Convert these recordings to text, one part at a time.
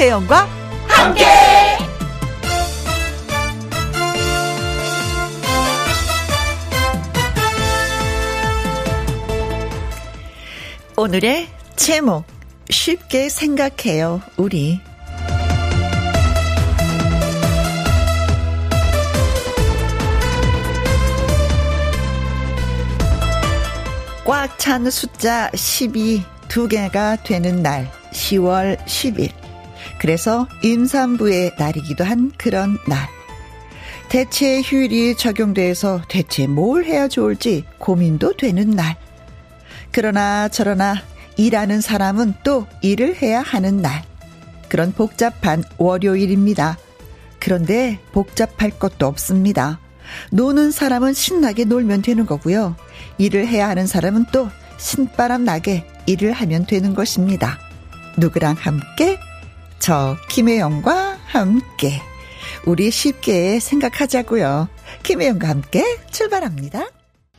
김혜영과 함께. 오늘의 제목 쉽게 생각해요 우리 꽉 찬 숫자 12 두 개가 되는 날 10월 10일. 그래서 임산부의 날이기도 한 그런 날. 대체 휴일이 적용돼서 대체 뭘 해야 좋을지 고민도 되는 날. 그러나 저러나 일하는 사람은 또 일을 해야 하는 날. 그런 복잡한 월요일입니다. 그런데 복잡할 것도 없습니다. 노는 사람은 신나게 놀면 되는 거고요. 일을 해야 하는 사람은 또 신바람 나게 일을 하면 되는 것입니다. 누구랑 함께? 저 김혜영과 함께. 우리 쉽게 생각하자고요. 김혜영과 함께 출발합니다.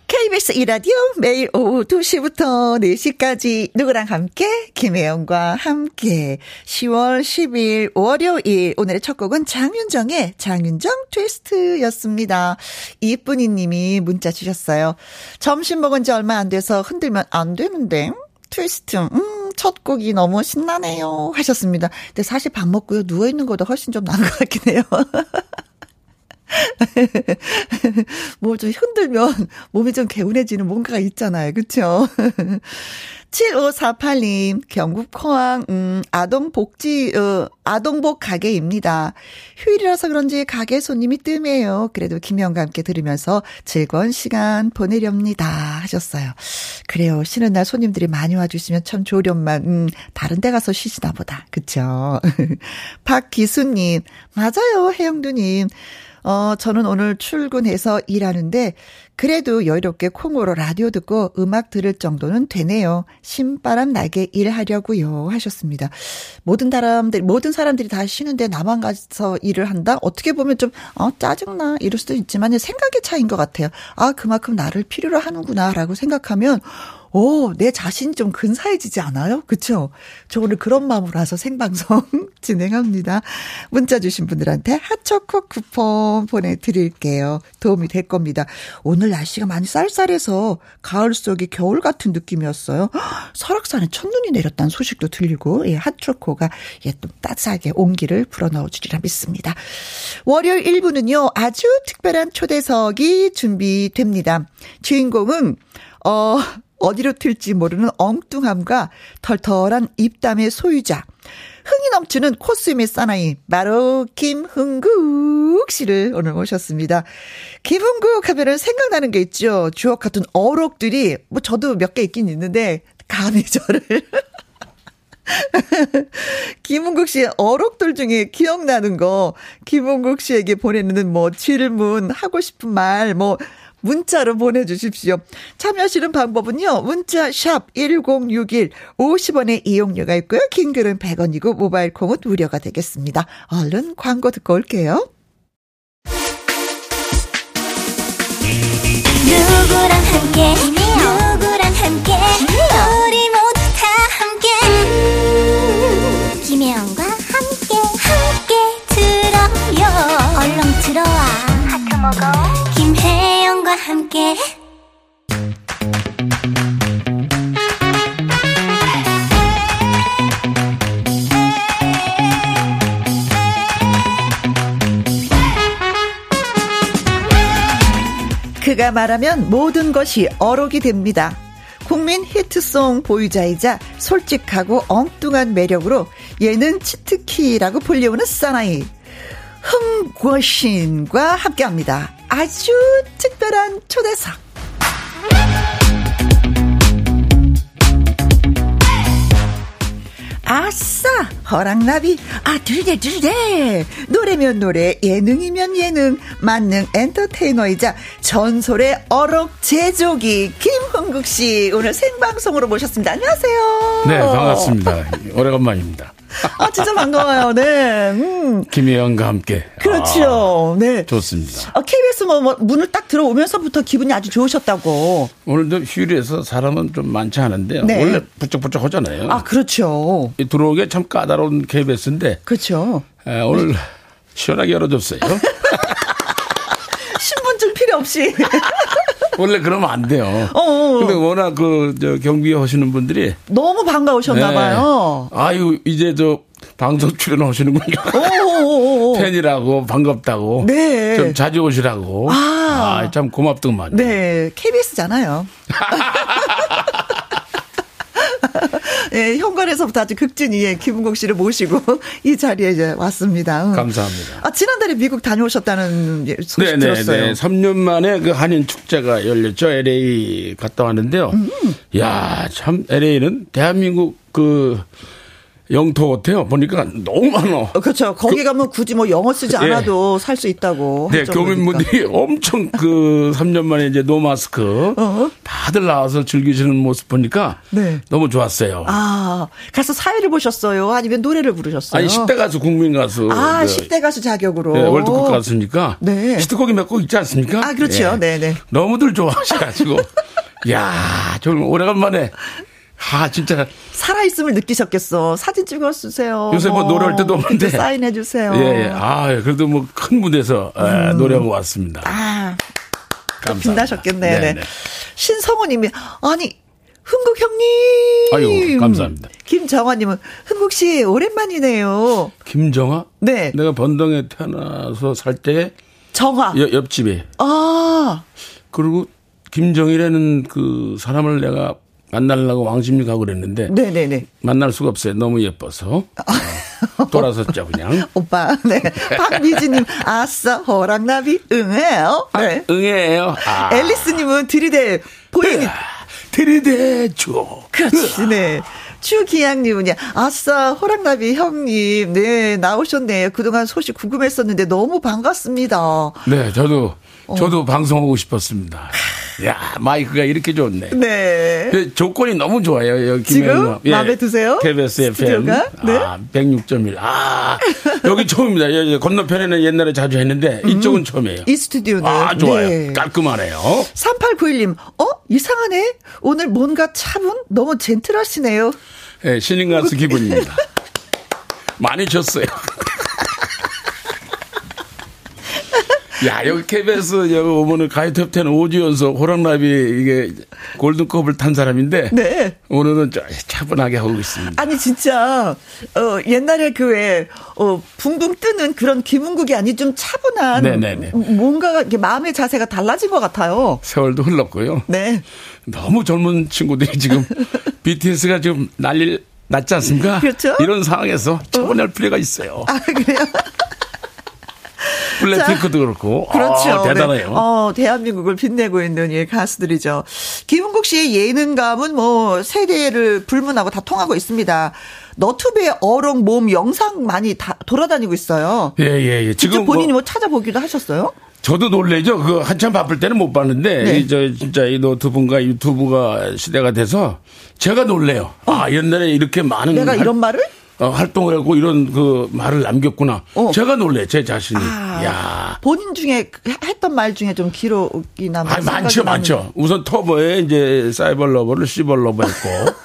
KBS 이라디오 매일 오후 2시부터 4시까지 누구랑 함께 김혜영과 함께 10월 10일 월요일 오늘의 첫 곡은 장윤정의 장윤정 트위스트였습니다. 이쁜이 님이 문자 주셨어요. 점심 먹은 지 얼마 안 돼서 흔들면 안 되는데 트위스트 음, 첫 곡이 너무 신나네요 하셨습니다. 근데 사실 밥 먹고요 누워 있는 것보다 훨씬 좀 나은 것 같긴 해요. 뭘좀 흔들면 몸이 좀 개운해지는 뭔가가 있잖아요. 그쵸? 7548님, 경북 포항, 음, 아동복지, 어, 아동복 가게입니다. 휴일이라서 그런지 가게 손님이 뜸해요. 그래도 김영과 함께 들으면서 즐거운 시간 보내렵니다. 하셨어요. 그래요. 쉬는 날 손님들이 많이 와주시면 참 좋으련만, 음, 다른 데 가서 쉬시나 보다. 그쵸? 박기수님, 맞아요. 혜영두님. 어, 저는 오늘 출근해서 일하는데 그래도 여유롭게 콩으로 라디오 듣고 음악 들을 정도는 되네요. 신바람 나게 일하려고요. 하셨습니다. 모든 사람들, 모든 사람들이 다 쉬는데 나만 가서 일을 한다? 어떻게 보면 좀, 어, 짜증나. 이럴 수도 있지만 생각의 차이인 것 같아요. 아, 그만큼 나를 필요로 하는구나. 라고 생각하면, 오, 내 자신이 좀 근사해지지 않아요? 그쵸? 저 오늘 그런 마음으로 와서 생방송 진행합니다. 문자 주신 분들한테 핫초코 쿠폰 보내드릴게요. 도움이 될 겁니다. 오늘 날씨가 많이 쌀쌀해서 가을 속에 겨울 같은 느낌이었어요. 설악산에 첫눈이 내렸다는 소식도 들리고, 예, 핫초코가 예, 또 따뜻하게 온기를 불어넣어 주리라 믿습니다. 월요일 1부는요, 아주 특별한 초대석이 준비됩니다. 주인공은, 어, 어디로 튈지 모르는 엉뚱함과 털털한 입담의 소유자. 흥이 넘치는 코스튬의 사나이 바로 김흥국 씨를 오늘 모셨습니다. 김흥국 하면은 생각나는 게 있죠. 주옥 같은 어록들이 뭐 저도 몇 개 있긴 있는데 감히 저를 김은국 씨의 어록들 중에 기억나는 거, 김은국 씨에게 보내는 뭐 질문, 하고 싶은 말, 뭐 문자로 보내주십시오. 참여하시는 방법은요. 문자 샵 1061, 50원의 이용료가 있고요. 긴 글은 100원이고 모바일 콩은 무료가 되겠습니다. 얼른 광고 듣고 올게요. 누구랑 함께 누구랑 함께 우리 모두 다 함께 음, 김혜영과 함께 함께 들어요 얼렁 들어와 하트 먹어 함께 그가 말하면 모든 것이 어록이 됩니다. 국민 히트송 보유자이자 솔직하고 엉뚱한 매력으로 예능 치트키라고 불리우는 사나이 흥과신과 함께합니다. 아주 특별한 초대석. 아싸 허락나비. 아 들대 들대 노래면 노래 예능이면 예능. 만능 엔터테이너이자 전설의 어록 제조기 김흥국 씨. 오늘 생방송으로 모셨습니다. 안녕하세요. 네 반갑습니다. 오래간만입니다 아, 진짜 반가워요. 네. 음. 김혜영과 함께. 그렇죠. 아, 네. 좋습니다. 아, KBS 뭐, 뭐, 문을 딱 들어오면서부터 기분이 아주 좋으셨다고. 오늘도 휴일에서 사람은 좀 많지 않은데요. 네. 원래 부쩍부쩍 하잖아요. 아, 그렇죠. 들어오기 참 까다로운 KBS인데. 그렇죠. 에, 오늘 시원하게 열어줬어요. 신분증 필요 없이. 원래 그러면 안 돼요. 어, 어, 어. 근데 워낙 그, 저, 경비 하시는 분들이. 너무 반가우셨나봐요. 네. 아유, 이제 저, 방송 출연하시는군요. 팬이라고 반갑다고. 네. 좀 자주 오시라고. 아, 아 참 고맙더만. 네. KBS잖아요. 예, 현관에서부터 아주 극진히 예, 김은국 씨를 모시고 이 자리에 이제 왔습니다. 응. 감사합니다. 아, 지난달에 미국 다녀오셨다는 소식 네네, 들었어요. 네, 3년 만에 그 한인 축제가 열렸죠. LA 갔다 왔는데요. 음. 야, 참 LA는 대한민국 그 영토 같아요. 보니까 너무 많아. 어, 그렇죠. 거기 그, 가면 굳이 뭐 영어 쓰지 예. 않아도 네. 살수 있다고. 네, 교민분들이 엄청 그 3년 만에 이제 노 마스크 어? 다들 나와서 즐기시는 모습 보니까 네. 너무 좋았어요. 아, 가서 사회를 보셨어요? 아니면 노래를 부르셨어요? 아니, 10대 가수, 국민 가수. 아, 그, 10대 가수 자격으로. 네, 월드컵 가수니까. 네. 히트곡이 몇 곡 있지 않습니까? 아, 그렇죠. 네, 네. 너무들 좋아하셔 가지고. 야, 좀 오래간만에 아, 진짜. 살아있음을 느끼셨겠어. 사진 찍어 주세요. 요새 뭐 노래할 때도 없는데. 사인해 주세요. 예, 예. 아, 그래도 뭐 큰 무대에서 예, 음. 노래하고 왔습니다. 아. 빛나셨겠네. 네. 네. 신성호 님이, 아니, 흥국 형님. 아유, 감사합니다. 김정화님은 흥국 씨 오랜만이네요. 김정화? 네. 내가 번동에 태어나서 살 때. 정화. 여, 옆집에. 아. 그리고 김정일이라는 그 사람을 내가 만나려고 왕십리 가고 그랬는데 네네네. 만날 수가 없어요. 너무 예뻐서 어, 돌아섰죠 그냥. 오빠, 네. 박미지님, 아싸 호랑나비 응해요. 아, 네. 아, 응해요. 아. 앨리스님은 들이대 보이니 들이대죠. 그렇지, 네. 추기양님은요, 아싸, 호랑나비 형님, 네, 나오셨네요. 그동안 소식 궁금했었는데 너무 반갑습니다. 네, 저도, 어. 저도 방송하고 싶었습니다. 야 마이크가 이렇게 좋네. 네. 그 조건이 너무 좋아요. 여기 지금 예. 마음에 드세요? KBS FM. 네. 아, 106.1. 아, 여기 처음입니다. 여기 건너편에는 옛날에 자주 했는데 이쪽은 음, 처음이에요. 이 스튜디오는. 아, 좋아요. 네. 깔끔하네요. 3891님, 어? 이상하네? 오늘 뭔가 차분? 너무 젠틀하시네요. 네, 신인 가수 기분입니다. 많이 줬어요. 야, 여기 KBS 여기 오면은 가요톱텐 5주 연속 호랑나비 이게 골든컵을 탄 사람인데. 네. 오늘은 좀 차분하게 하고 있습니다. 아니, 진짜, 어, 옛날에 그 왜, 어, 붕붕 뜨는 그런 김은국이 아니 좀 차분한. 네네네. 뭔가 이렇게 마음의 자세가 달라진 것 같아요. 세월도 흘렀고요. 네. 너무 젊은 친구들이 지금 BTS가 지금 난리 났지 않습니까? 그렇죠. 이런 상황에서 차분할 어? 필요가 있어요. 아, 그래요? 블랙핑크도 그렇고. 그렇죠. 어, 대단해요. 네. 어, 대한민국을 빛내고 있는 예, 가수들이죠. 김은국 씨의 예능감은 뭐 세대를 불문하고 다 통하고 있습니다. 너튜브에 어록 몸 영상 많이 다 돌아다니고 있어요. 예, 예, 예. 지금 본인이 뭐, 뭐 찾아보기도 하셨어요? 저도 놀래죠. 그 한참 바쁠 때는 못 봤는데 네. 이저 진짜 이 노트북과 유튜브가 시대가 돼서 제가 놀래요. 어. 아 옛날에 이렇게 많은 내가 이런 말을 어, 활동을 하고 이런 그 말을 남겼구나. 어. 제가 놀래 제 자신이. 아, 야 본인 중에 했던 말 중에 좀 기록이 남아. 아, 많죠, 많죠. 우선 터보에 이제 사이버러버를 시벌러버 했고.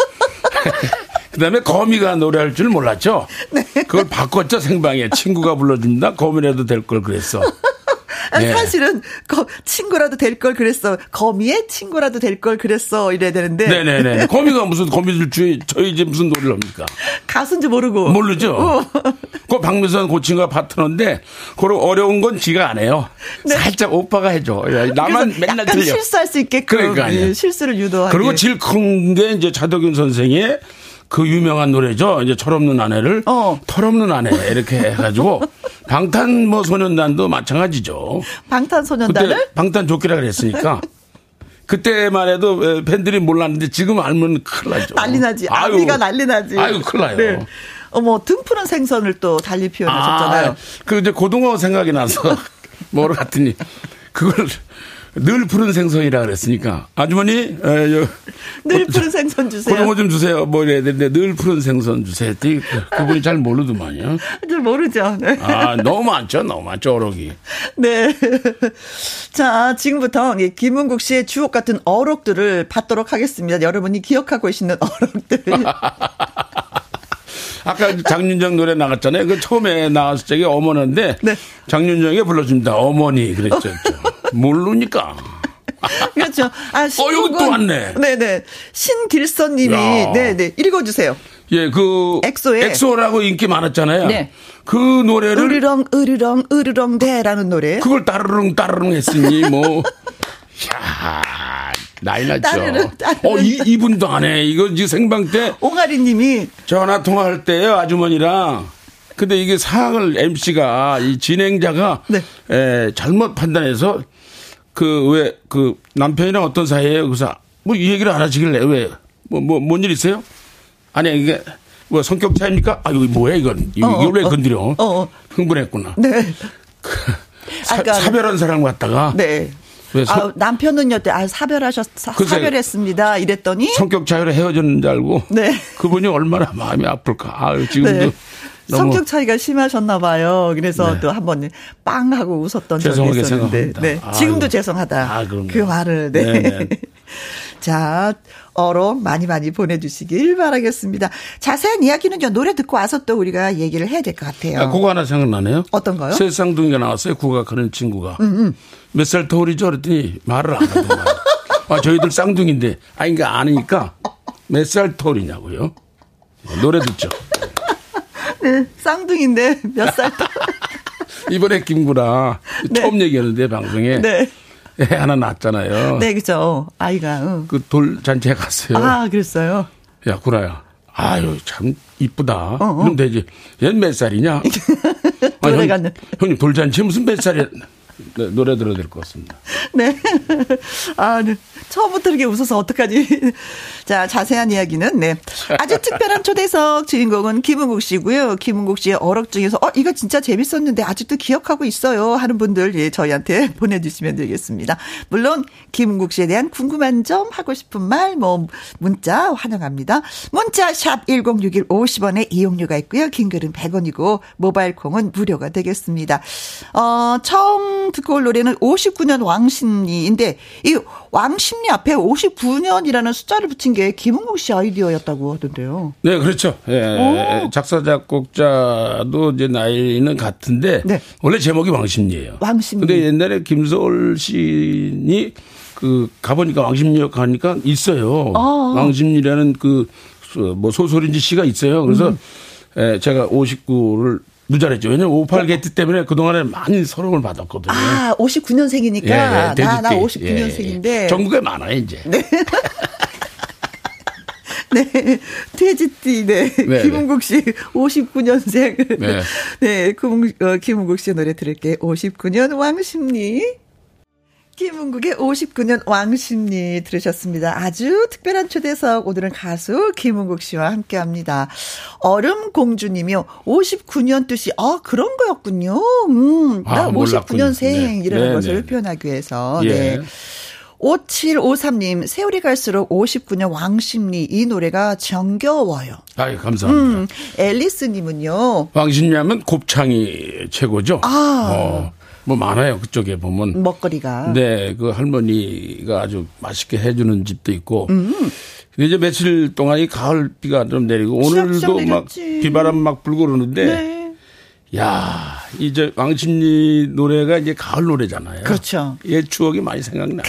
그다음에 거미가 노래할 줄 몰랐죠. 네. 그걸 바꿨죠 생방에 친구가 불러줍니다. 거미라도 될 걸 그랬어. 네. 사실은 거, 친구라도 될 걸 그랬어. 거미의 친구라도 될 걸 그랬어. 이래야 되는데. 네네네. 거미가 무슨 거미줄 주에 저희 이제 무슨 노래를 합니까? 가수인지 모르고. 모르죠. 어. 그 박미선 고친과 파트너인데 그런 어려운 건 지가 안 해요. 네. 살짝 오빠가 해줘. 나만 맨날 틀려. 실수할 수 있게끔 그러니까 예, 실수를 유도하게. 그리고 제일 큰 게 이제 차덕윤 선생의 그 유명한 노래죠. 이제 철없는 아내를 어. 털없는 아내 이렇게 해가지고 방탄 뭐 소년단도 마찬가지죠. 방탄 소년단을 방탄 조끼라 그랬으니까. 그때만 해도 팬들이 몰랐는데 지금 알면 큰일 나죠. 난리 나지. 아비가 난리 나지. 아유, 큰일 나요. 네. 어머, 등푸른 생선을 또 달리 표현하셨잖아요. 아, 그 이제 고등어 생각이 나서 뭐로 갔더니 그걸 늘 푸른 생선이라 그랬으니까 아주머니 에, 저, 늘 어, 푸른 생선 주세요. 고등어 좀 주세요. 뭐 이래야 되는데 늘 푸른 생선 주세요. 그, 그분이 잘 모르더만요. 잘 모르죠. 네. 아 너무 많죠, 너무 많죠, 어록이. 네. 자 지금부터 김은국 씨의 주옥 같은 어록들을 받도록 하겠습니다. 여러분이 기억하고 계시는 어록들. 아까 장윤정 노래 나갔잖아요. 그 처음에 나왔을 적에 어머니인데 네. 장윤정이 불러줍니다. 어머니 그랬죠. 모르니까. 그렇죠. 아, 신 어, 여기 또 왔네. 네네. 신길선 님이, 네네. 읽어주세요. 예, 그. 엑소의. 엑소라고 인기 많았잖아요. 네. 그 노래를. 으르렁, 으르렁, 으르렁 대라는 노래. 그걸 따르릉, 따르릉 했으니, 뭐. 야 난리 났죠. 따르릉, 따르릉. 어, 이, 이분도 안 해. 이거 지금 생방 때. 옹아리 님이. 전화 통화할 때요, 아주머니랑. 근데 이게 사항을 MC가, 이 진행자가. 네. 에, 잘못 판단해서 그, 왜, 그, 남편이랑 어떤 사이에요? 그래서, 뭐, 이 얘기를 안 하시길래, 왜? 뭐, 뭐, 뭔 일 있어요? 아니, 이게, 뭐, 성격 차입니까? 아, 이거 뭐야, 이건. 어, 이걸 왜 어, 건드려? 어, 어. 흥분했구나. 네. 그, 사, 사별한 사람 같다가. 네. 아, 남편은요, 아, 사별하셨, 사, 사별했습니다. 이랬더니. 성격 차이로 헤어졌는 줄 알고. 네. 그분이 얼마나 마음이 아플까. 아 지금도. 네. 성격 차이가 심하셨나 봐요. 그래서 네. 또 한 번 빵 하고 웃었던 적이 있었는데. 네. 지금도 죄송하다. 아, 그 말을 네. 네, 네. 자, 어록 많이 많이 보내주시길 바라겠습니다. 자세한 이야기는요, 노래 듣고 와서 또 우리가 얘기를 해야 될 것 같아요. 아, 그거 하나 생각나네요. 어떤 거요? 새 쌍둥이가 나왔어요. 국악하는 친구가. 음, 음. 몇살 터울이죠? 그랬더니 말을 안 하더만. 아, 저희들 쌍둥이인데, 아, 그러니까 아니까 몇 살 터울이냐고요. 노래 듣죠. 네, 쌍둥이인데 몇 살? 이번에 김구라 네. 처음 얘기했는데 방송에 네. 애 하나 낳았잖아요. 네, 그죠. 아이가. 응. 그 돌 잔치에 갔어요. 아, 그랬어요. 야, 구라야. 아유, 참 이쁘다. 어, 어. 그럼 되지. 얘는 몇 살이냐? 아, 형, 형님 돌잔치 무슨 몇 살이야? 네, 노래 들어야 될 것 같습니다. 네. 아, 네. 처음부터 이렇게 웃어서 어떡하지? 자, 자세한 이야기는, 네. 아주 특별한 초대석 주인공은 김은국 씨고요. 김은국 씨의 어록 중에서, 어, 이거 진짜 재밌었는데 아직도 기억하고 있어요. 하는 분들, 예, 저희한테 보내주시면 되겠습니다. 물론, 김은국 씨에 대한 궁금한 점, 하고 싶은 말, 뭐, 문자 환영합니다. 문자, 샵 1061 50원에 이용료가 있고요. 긴 글은 100원이고, 모바일 콩은 무료가 되겠습니다. 어, 처음 듣고 올 노래는 59년 왕십리인데 이 왕십리 앞에 59년이라는 숫자를 붙인 게 김은국 씨 아이디어였다고 하던데요. 네, 그렇죠. 예, 작사 작곡자도 이제 나이는 같은데 네. 원래 제목이 왕십리예요. 왕십리. 근데 옛날에 김소월 시인이 그 가보니까 왕십리역 가니까 있어요. 아. 왕십리라는 그 뭐 소설인지 시가 있어요. 그래서 음. 예, 제가 59를 누잘했죠. 왜냐면 58 게트 때문에 그동안에 많이 서름을 받았거든요. 아, 59년생이니까. 예, 예, 나, 나 59년생인데. 예, 예. 전국에 많아요, 이제. 네. 네. 돼지띠, 네. 네, 네. 김은국 씨, 59년생. 네. 네. 어, 김은국 씨 노래 들을게. 59년 왕십리. 김은국의 59년 왕십리 들으셨습니다. 아주 특별한 초대석 오늘은 가수 김은국 씨와 함께합니다. 얼음 공주님이요. 59년 뜻이 아 그런 거였군요. 음, 나 아, 59년생 네. 이라는 네, 것을 네. 표현하기 위해서. 예. 네. 5753님, 세월이 갈수록 59년 왕십리 이 노래가 정겨워요. 아유, 감사합니다. 음, 앨리스님은요. 왕십리 하면 곱창이 최고죠. 아. 어. 뭐 많아요 그쪽에 보면 먹거리가. 네, 그 할머니가 아주 맛있게 해주는 집도 있고. 음. 근데 이제 며칠 동안 이 가을 비가 좀 내리고 오늘도 막 비바람 막 불고 그러는데. 네. 야, 이제 왕십리 노래가 이제 가을 노래잖아요. 그렇죠. 예, 추억이 많이 생각나.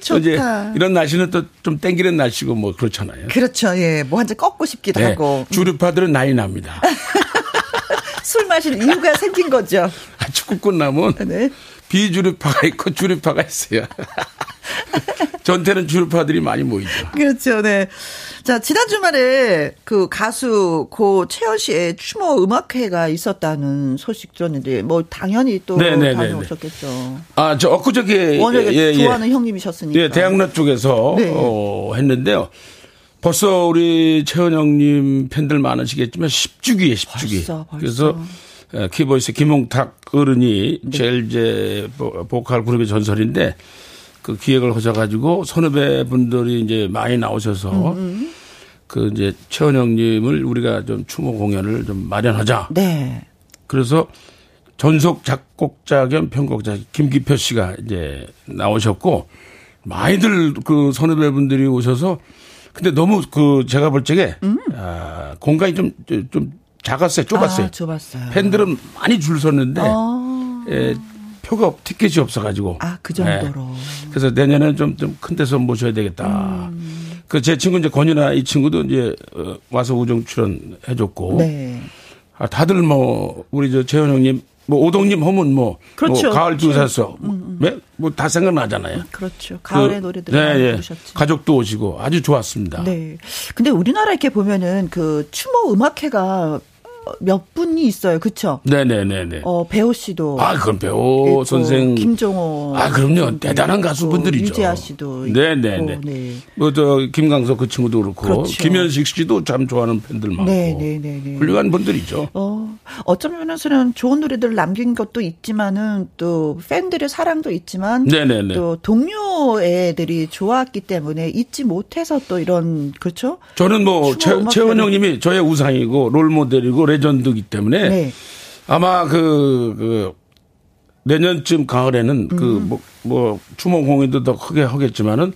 좋다. 이제 이런 날씨는 또 좀 땡기는 날씨고 뭐 그렇잖아요. 그렇죠. 예. 뭐 한잔 꺾고 싶기도 네. 하고. 주류파들은 나이 납니다. 술 마실 이유가 생긴 거죠. 아, 축구 끝나면 네. 비주류파가 있고 주류파가 있어요. 전태는 주류파들이 많이 모이죠. 그렇죠, 네. 자, 지난 주말에 그 가수 고 최헌 씨의 추모 음악회가 있었다는 소식 들었는데, 뭐, 당연히 또 네네네네. 다녀오셨겠죠. 아, 저 엊그저께. 워낙에 예, 예, 좋아하는 예. 형님이셨으니까. 예, 대학로 쪽에서 네. 어, 했는데요. 벌써 우리 최헌 형님 팬들 많으시겠지만 10주기에 10주기. 벌써, 벌써. 그래서 키보이스 김홍탁 어른이 네. 제일 이제 보컬 그룹의 전설인데 그 기획을 하셔가지고 선후배 분들이 이제 많이 나오셔서 음음. 그 이제 최원영님을 우리가 좀 추모 공연을 좀 마련하자. 네. 그래서 전속 작곡자 겸 편곡자 김기표 씨가 이제 나오셨고 많이들 그 선후배 분들이 오셔서 근데 너무 그 제가 볼 적에 음. 아, 공간이 좀 좀 작았어요, 좁았어요. 아, 좁았어요. 팬들은 많이 줄 섰는데 아. 예, 표가 티켓이 없어가지고. 아, 그 정도로. 예. 그래서 내년에는 좀 좀 큰 데서 모셔야 되겠다. 음. 그제 친구 이제 권유나 이 친구도 이제 어, 와서 우정 출연해줬고. 네. 아, 다들 뭐 우리 저 재현 형님 뭐 오동님 하면 뭐, 뭐 그렇죠. 뭐 가을 두사서 그렇죠. 음, 음. 뭐다 생각나잖아요. 그렇죠. 가을의 그, 노래들 네, 네. 부르셨죠. 가족도 오시고 아주 좋았습니다. 네. 근데 우리나라 이렇게 보면은 그 추모 음악회가 몇 분이 있어요. 그렇죠? 네네네네. 어, 배우 씨도. 아, 그럼 배우 있고, 선생. 김종호. 아, 그럼요. 대단한 가수분들이죠. 유재하 씨도. 네네네. 네. 뭐, 저, 김강석 그 친구도 그렇고. 그렇죠. 김현식 씨도 참 좋아하는 팬들 많고. 네네네. 훌륭한 분들이죠. 어, 어쩌 면에서는 좋은 노래들 남긴 것도 있지만은 또 팬들의 사랑도 있지만. 네네네. 또 동료 애들이 좋았기 때문에 잊지 못해서 또 이런, 그렇죠? 저는 뭐, 최, 최원영 님이 저의 우상이고 롤모델이고 레전드이기 때문에 네. 아마 그, 그, 내년쯤 가을에는 그 음. 그, 뭐, 뭐, 추모 공연도 더 크게 하겠지만은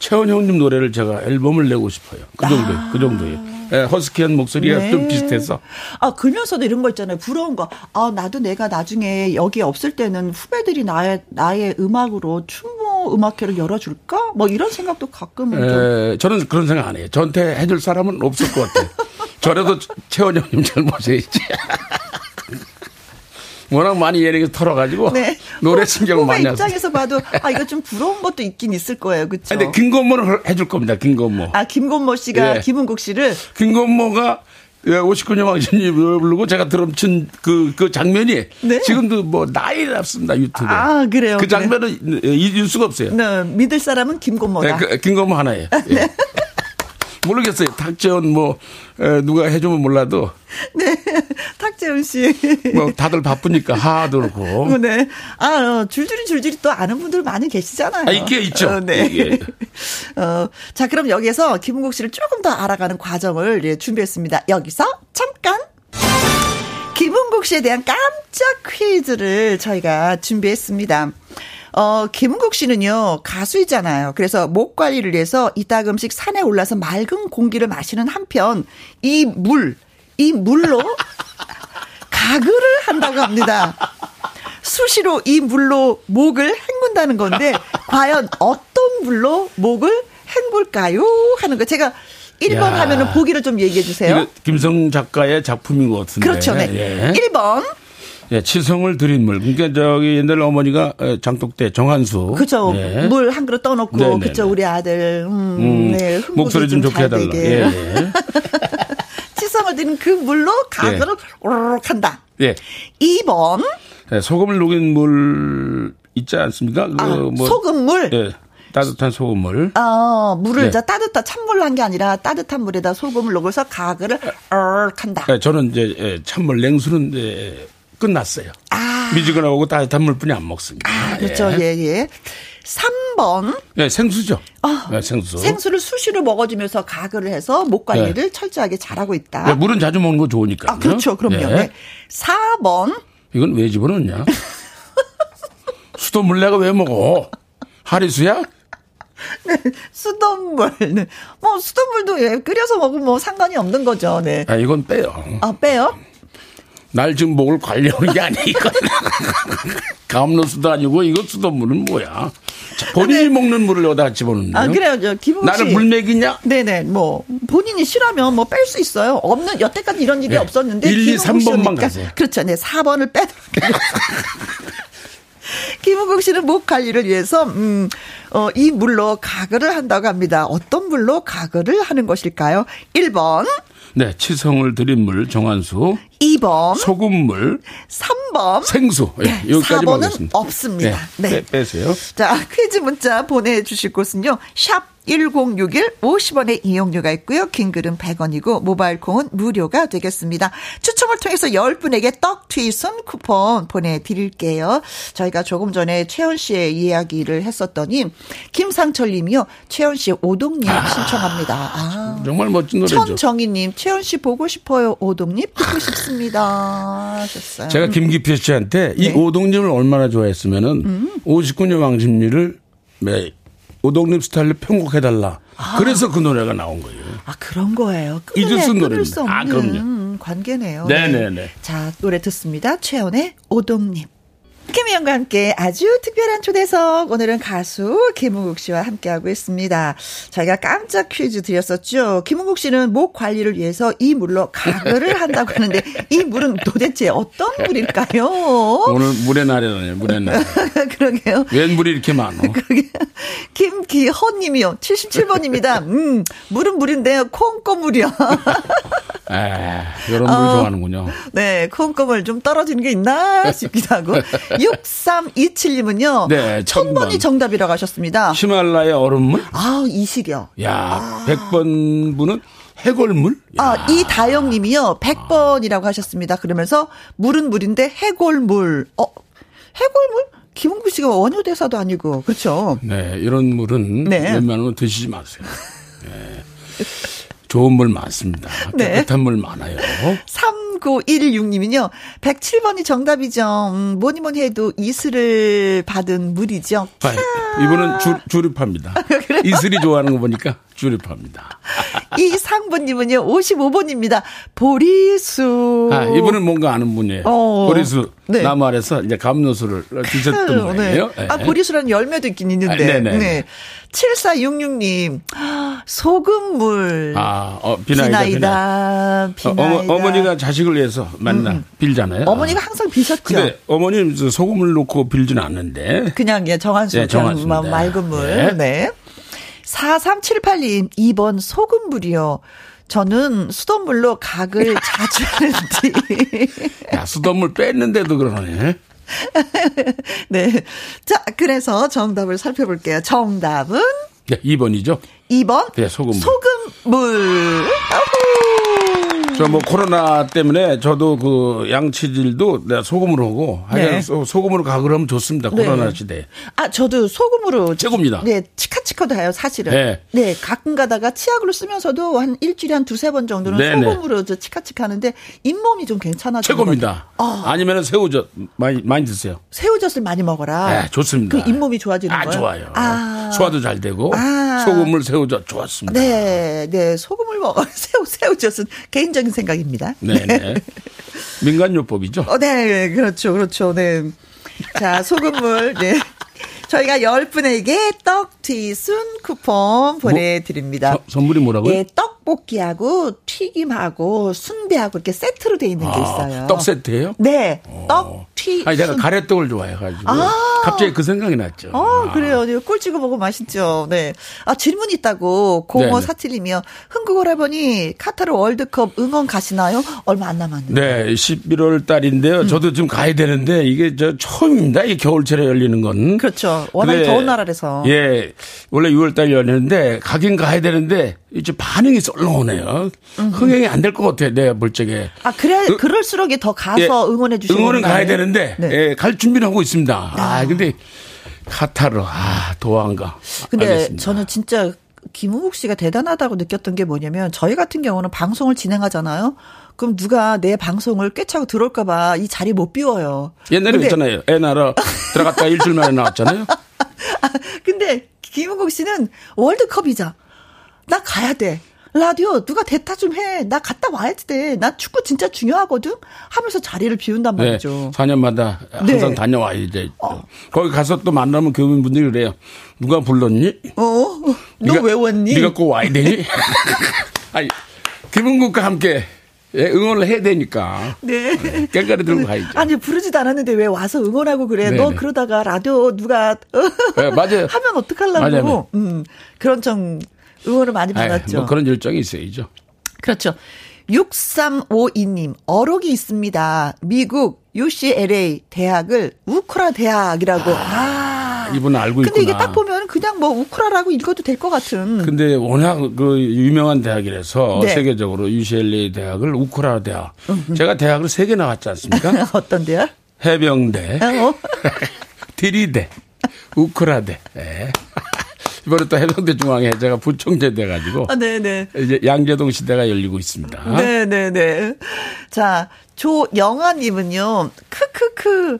최원형님 노래를 제가 앨범을 내고 싶어요. 그 정도, 아. 그 정도예요. 예, 허스키한 목소리가 네. 좀 비슷해서. 아, 그러면서도 이런 거 있잖아요. 부러운 거. 아, 나도 내가 나중에 여기 없을 때는 후배들이 나의, 나의 음악으로 추모 음악회를 열어줄까? 뭐 이런 생각도 가끔은. 예, 저는 그런 생각 안 해요. 저한테 해줄 사람은 없을 것 같아요. 저라도 최원영님 잘 모셔야지. 워낙 많이 예능에서 털어가지고 네. 노래 신경을 많이 하세요. 입장에서 봐도 아 이거 좀 부러운 것도 있긴 있을 거예요, 그렇죠? 근데 김건모를 해줄 겁니다, 김건모. 아 김건모 씨가 예. 김은국 씨를 김건모가 59년 왕신이 부르고 제가 드럼 친 그 그 장면이 네. 지금도 뭐 나이 났습니다 유튜브에. 아 그래요. 그 장면은 그래. 잊을 수가 없어요. 네, 믿을 사람은 김건모다. 네, 그, 김건모 하나예요. 네. 예. 모르겠어요. 탁재훈 뭐 에, 누가 해주면 몰라도. 네, 탁재훈 씨. 뭐 다들 바쁘니까 하도 그렇고. 네. 아 어, 줄줄이 줄줄이 또 아는 분들 많이 계시잖아요. 아, 있게 있죠. 어, 네. 예. 어, 자 그럼 여기서 김은국 씨를 조금 더 알아가는 과정을 예, 준비했습니다. 여기서 잠깐. 김은국 씨에 대한 깜짝 퀴즈를 저희가 준비했습니다. 어, 김은국 씨는요, 가수이잖아요. 그래서 목 관리를 위해서 이따금씩 산에 올라서 맑은 공기를 마시는 한편, 이 물, 이 물로 가글을 한다고 합니다. 수시로 이 물로 목을 헹군다는 건데, 과연 어떤 물로 목을 헹굴까요? 하는 거. 제가 1번 야. 하면은 보기를 좀 얘기해 주세요. 김성 작가의 작품인 것 같은데. 그렇죠. 네. 예. 1번. 예, 치성을 드린 물. 그러니까 저기 옛날 어머니가 장독대 정한수. 그죠. 예. 물한 그릇 떠놓고 네네. 그죠 우리 아들. 음, 음 네, 목소리 좀, 좀 좋게 해달라. 예, 예. 치성을 드린 그 물로 가글을 예. 오르륵 한다. 예. 2번. 예, 소금을 녹인 물 있지 않습니까? 그 아, 뭐, 소금물. 예. 따뜻한 소금물. 어, 물을 네. 자 따뜻한 찬물로 한 게 아니라 따뜻한 물에다 소금을 넣어서 가글을 얼 한다. 네, 저는 이제 예, 찬물 냉수는 끝났어요. 아. 미지근하고 따뜻한 물뿐이 안 먹습니다. 아, 그렇죠. 예, 예. 예. 3번. 네, 생수죠. 어, 네, 생수. 생수를 수시로 먹어주면서 가글을 해서 목 관리를 네. 철저하게 잘하고 있다. 네, 물은 자주 먹는 거 좋으니까. 아, 그렇죠. 그럼요. 네. 네. 4번. 이건 왜 집어넣냐? 수돗물 내가 왜 먹어? 하리수야? 네, 수돗물. 네. 뭐, 수돗물도 예, 끓여서 먹으면 뭐 상관이 없는 거죠. 네. 아, 이건 빼요. 아, 빼요? 날 지금 목을 관리하는 게 아니니까. 감로수도 아니고 이거 수돗물은 뭐야? 본인이 네. 먹는 물을 여기다 집어넣는 아, 그래요. 김웅 나를 물 먹이냐? 네네. 뭐, 본인이 싫으면 뭐 뺄 수 있어요. 없는, 여태까지 이런 일이 네. 없었는데. 1, 2, 3번만 가세요. 그렇죠. 네. 4번을 빼도록 김은국 씨는 목 관리를 위해서 음, 어, 이 물로 가글을 한다고 합니다. 어떤 물로 가글을 하는 것일까요? 1번 네, 치성을 들인 물 정한수. 2번 소금물. 3번 생수. 네, 여기까지 4번은 없습니다. 네, 네. 빼, 빼세요. 자, 퀴즈 문자 보내 주실 곳은요. 샵 1061 50원의 이용료가 있고요. 긴 글은 100원이고 모바일 콩은 무료가 되겠습니다. 추첨을 통해서 10분에게 떡 트위슨 쿠폰 보내드릴게요. 저희가 조금 전에 최현 씨의 이야기를 했었더니 김상철 님이요. 최현 씨 오동잎 아, 신청합니다. 아, 정말 멋진 노래죠. 천정희 님 최현 씨 보고 싶어요. 오동잎 듣고 싶습니다. 하셨어요. 제가 김기표 씨한테 네. 이 오동잎을 얼마나 좋아했으면 은 음. 59년 왕십리를 매 오동잎 스타일로 편곡해달라. 아. 그래서 그 노래가 나온 거예요. 아 그런 거예요. 잊을 수 노래입니다. 아 그럼요. 관계네요. 네네네. 네. 자 노래 듣습니다. 최연의 오동잎. 김희영과 함께 아주 특별한 초대석. 오늘은 가수 김은국 씨와 함께하고 있습니다. 저희가 깜짝 퀴즈 드렸었죠. 김은국 씨는 목 관리를 위해서 이 물로 가글을 한다고 하는데 이 물은 도대체 어떤 물일까요? 오늘 물의 날이라네요. 물의 날. 그러게요. 웬 물이 이렇게 많어? 그러게. 김기헌 님이요. 77번입니다. 음, 물은 물인데요. 콩고물이요. 에, 이런 물 어, 좋아하는군요. 네, 콩고물 좀 떨어지는 게 있나 싶기도 하고. 6327님은요. 네, 천번이 정답이라고 하셨습니다. 히말라야 얼음물? 아, 이시려. 야, 아. 100번 분은 해골물? 야. 아, 이다영 님이요. 100번이라고 하셨습니다. 그러면서 물은 물인데 해골물. 어, 해골물? 김홍구 씨가 원효대사도 아니고, 그렇죠? 네, 이런 물은 네. 웬만하면 드시지 마세요. 네. 좋은 물 많습니다. 네. 깨끗한 물 많아요. 3916님은요, 107번이 정답이죠. 음, 뭐니 뭐니 해도 이슬을 받은 물이죠. 아, 이분은 주, 주립합니다. 이슬이 좋아하는 거 보니까 주립합니다. 이 상부님은요, 55번입니다. 보리수. 아, 이분은 뭔가 아는 분이에요. 어, 보리수. 네. 나무 아래서 이제 감로수를 드셨던 분이에요. 네. 아, 보리수라는 열매도 있긴 있는데. 아, 네네. 네. 7466님, 소금물. 아, 어, 비나이다. 비나이다. 비나이다. 어, 어머, 니가 자식을 위해서 만나 음. 빌잖아요. 어머니가 항상 비셨죠. 근데 어머니는 소금을 넣고 빌지는 않는데. 그냥 예, 정한수. 네, 정한 수. 맑은 물. 네. 네. 4378님, 2번 소금물이요. 저는 수돗물로 각을 자주 하는데. 야, 수돗물 뺐는데도 그러네. 네. 자, 그래서 정답을 살펴볼게요. 정답은? 네, 2번이죠. 2번? 네, 소금물. 소금물. 저 뭐 코로나 때문에 저도 그 양치질도 내가 소금으로 하고 네. 소금으로 가글 하면 좋습니다. 네. 코로나 시대에. 아 저도 소금으로 최고입니다. 네 치카치카도 해요 사실은. 네. 네 가끔 가다가 치약으로 쓰면서도 한 일주일에 한 두세 번 정도는 네네. 소금으로 저 치카치카 하는데 잇몸이 좀 괜찮아져. 최고입니다. 아. 아니면 새우젓 많이 많이 드세요. 새우젓을 많이 먹어라. 네 좋습니다. 그 잇몸이 좋아지는 아, 거예요. 좋아요. 아. 소화도 잘 되고 아. 소금물 새우 젓 좋았습니다. 네, 네 소금을 먹어 새우 새우젓은 개인적인 생각입니다. 네, 네. 민간요법이죠. 어, 네, 그렇죠, 그렇죠. 네. 자, 소금물, 네. 저희가 10분에게 떡 튀순 쿠폰 보내드립니다. 뭐, 선물이 뭐라고요? 예, 떡 볶이하고 튀김하고 순대하고 이렇게 세트로 돼 있는 게 아, 있어요. 떡 세트예요? 네. 어. 떡, 튀. 아니, 제가 가래떡을 좋아해가지고. 아. 갑자기 그 생각이 났죠. 어, 아. 그래요. 꿀 찍어 먹으면 맛있죠. 네. 아, 질문 있다고. 0547이며 흥국 오라버니 카타르 월드컵 응원 가시나요? 얼마 안 남았는데. 네. 11월 달인데요. 음. 저도 좀 가야 되는데 이게 저 처음입니다. 이 겨울철에 열리는 건. 그렇죠. 워낙 더운 나라라서. 예. 원래 6월 달 열리는데 가긴 가야 되는데 이제 반응이 썰렁오네요. 흥행이 안 될 것 같아요. 내가 볼 적에. 아, 그래, 으, 그럴수록 더 가서 예, 응원해 주시는 응원은 가야 되는데, 네. 예, 갈 준비를 하고 있습니다. 아, 아 근데 카타르, 아, 도안가. 근데 알겠습니다. 저는 진짜 김우국 씨가 대단하다고 느꼈던 게 뭐냐면 저희 같은 경우는 방송을 진행하잖아요. 그럼 누가 내 방송을 꿰차고 들어올까봐 이 자리 못 비워요. 옛날에 근데, 있잖아요. 애 나라 들어갔다 일주일 만에 나왔잖아요. 아, 근데 김우국 씨는 월드컵이자 나 가야 돼. 라디오 누가 대타 좀 해. 나 갔다 와야지 돼. 나 축구 진짜 중요하거든. 하면서 자리를 비운단 네, 말이죠. 네, 4년마다 항상 네. 다녀와야 돼. 어. 거기 가서 또 만나면 교민분들이 그래요. 누가 불렀니? 어? 너왜 왔니? 네가 꼭 와야 되니? 아니, 김은국과 함께 예, 응원을 해야 되니까. 네. 깽가리 들고 가야죠. 아니, 부르지도 않았는데 왜 와서 응원하고 그래. 네네. 너 네. 그러다가 라디오 누가 네, 맞아요. 하면 어떡하려고. 맞아요. 음, 그런 좀 응원을 많이 받았죠. 뭐 그런 열정이 있어야죠. 그렇죠. 6352님, 어록이 있습니다. 미국 UCLA 대학을 우크라 대학이라고. 아, 아 이분은 알고 근데 있구나. 이게 딱 보면 그냥 뭐 우크라라고 읽어도 될 것 같은. 근데 워낙 그 유명한 대학이라서 네. 세계적으로 UCLA 대학을 우크라 대학. 제가 대학을 세 개 나왔지 않습니까? 어떤데요? 해병대, 어? 디리대, 우크라대. 예. 이번에 또 해병대 중앙에 제가 부총재 돼가지고 아, 네네. 이제 양재동 시대가 열리고 있습니다. 네네네. 자, 조영아님은요, 크크크.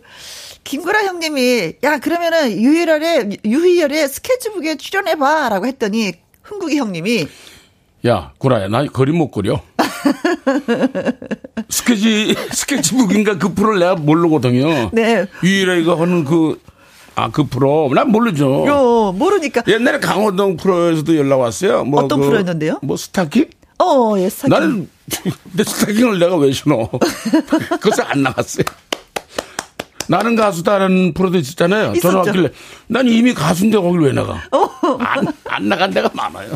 김구라 형님이, 야, 그러면은 유희열의, 유희열의 스케치북에 출연해봐. 라고 했더니, 흥국이 형님이, 야, 구라야, 나 그림 못 그려. 스케치, 스케치북인가 그 프로를 내가 모르거든요. 네. 유일하게 하는 그, 아, 그 프로. 난 모르죠. 요, 모르니까. 옛날에 강호동 프로에서도 연락 왔어요. 뭐 어떤 그, 프로였는데요? 뭐 스타킹? 어, 예, 스타킹. 나는 내 스타킹을 내가 왜 신어? 그래서 안 나갔어요. 나는 가수다라는 프로도 있었잖아요. 있었죠. 전화 왔길래 난 이미 가수인데 거길 왜 나가? 어. 안, 안 나간 데가 많아요.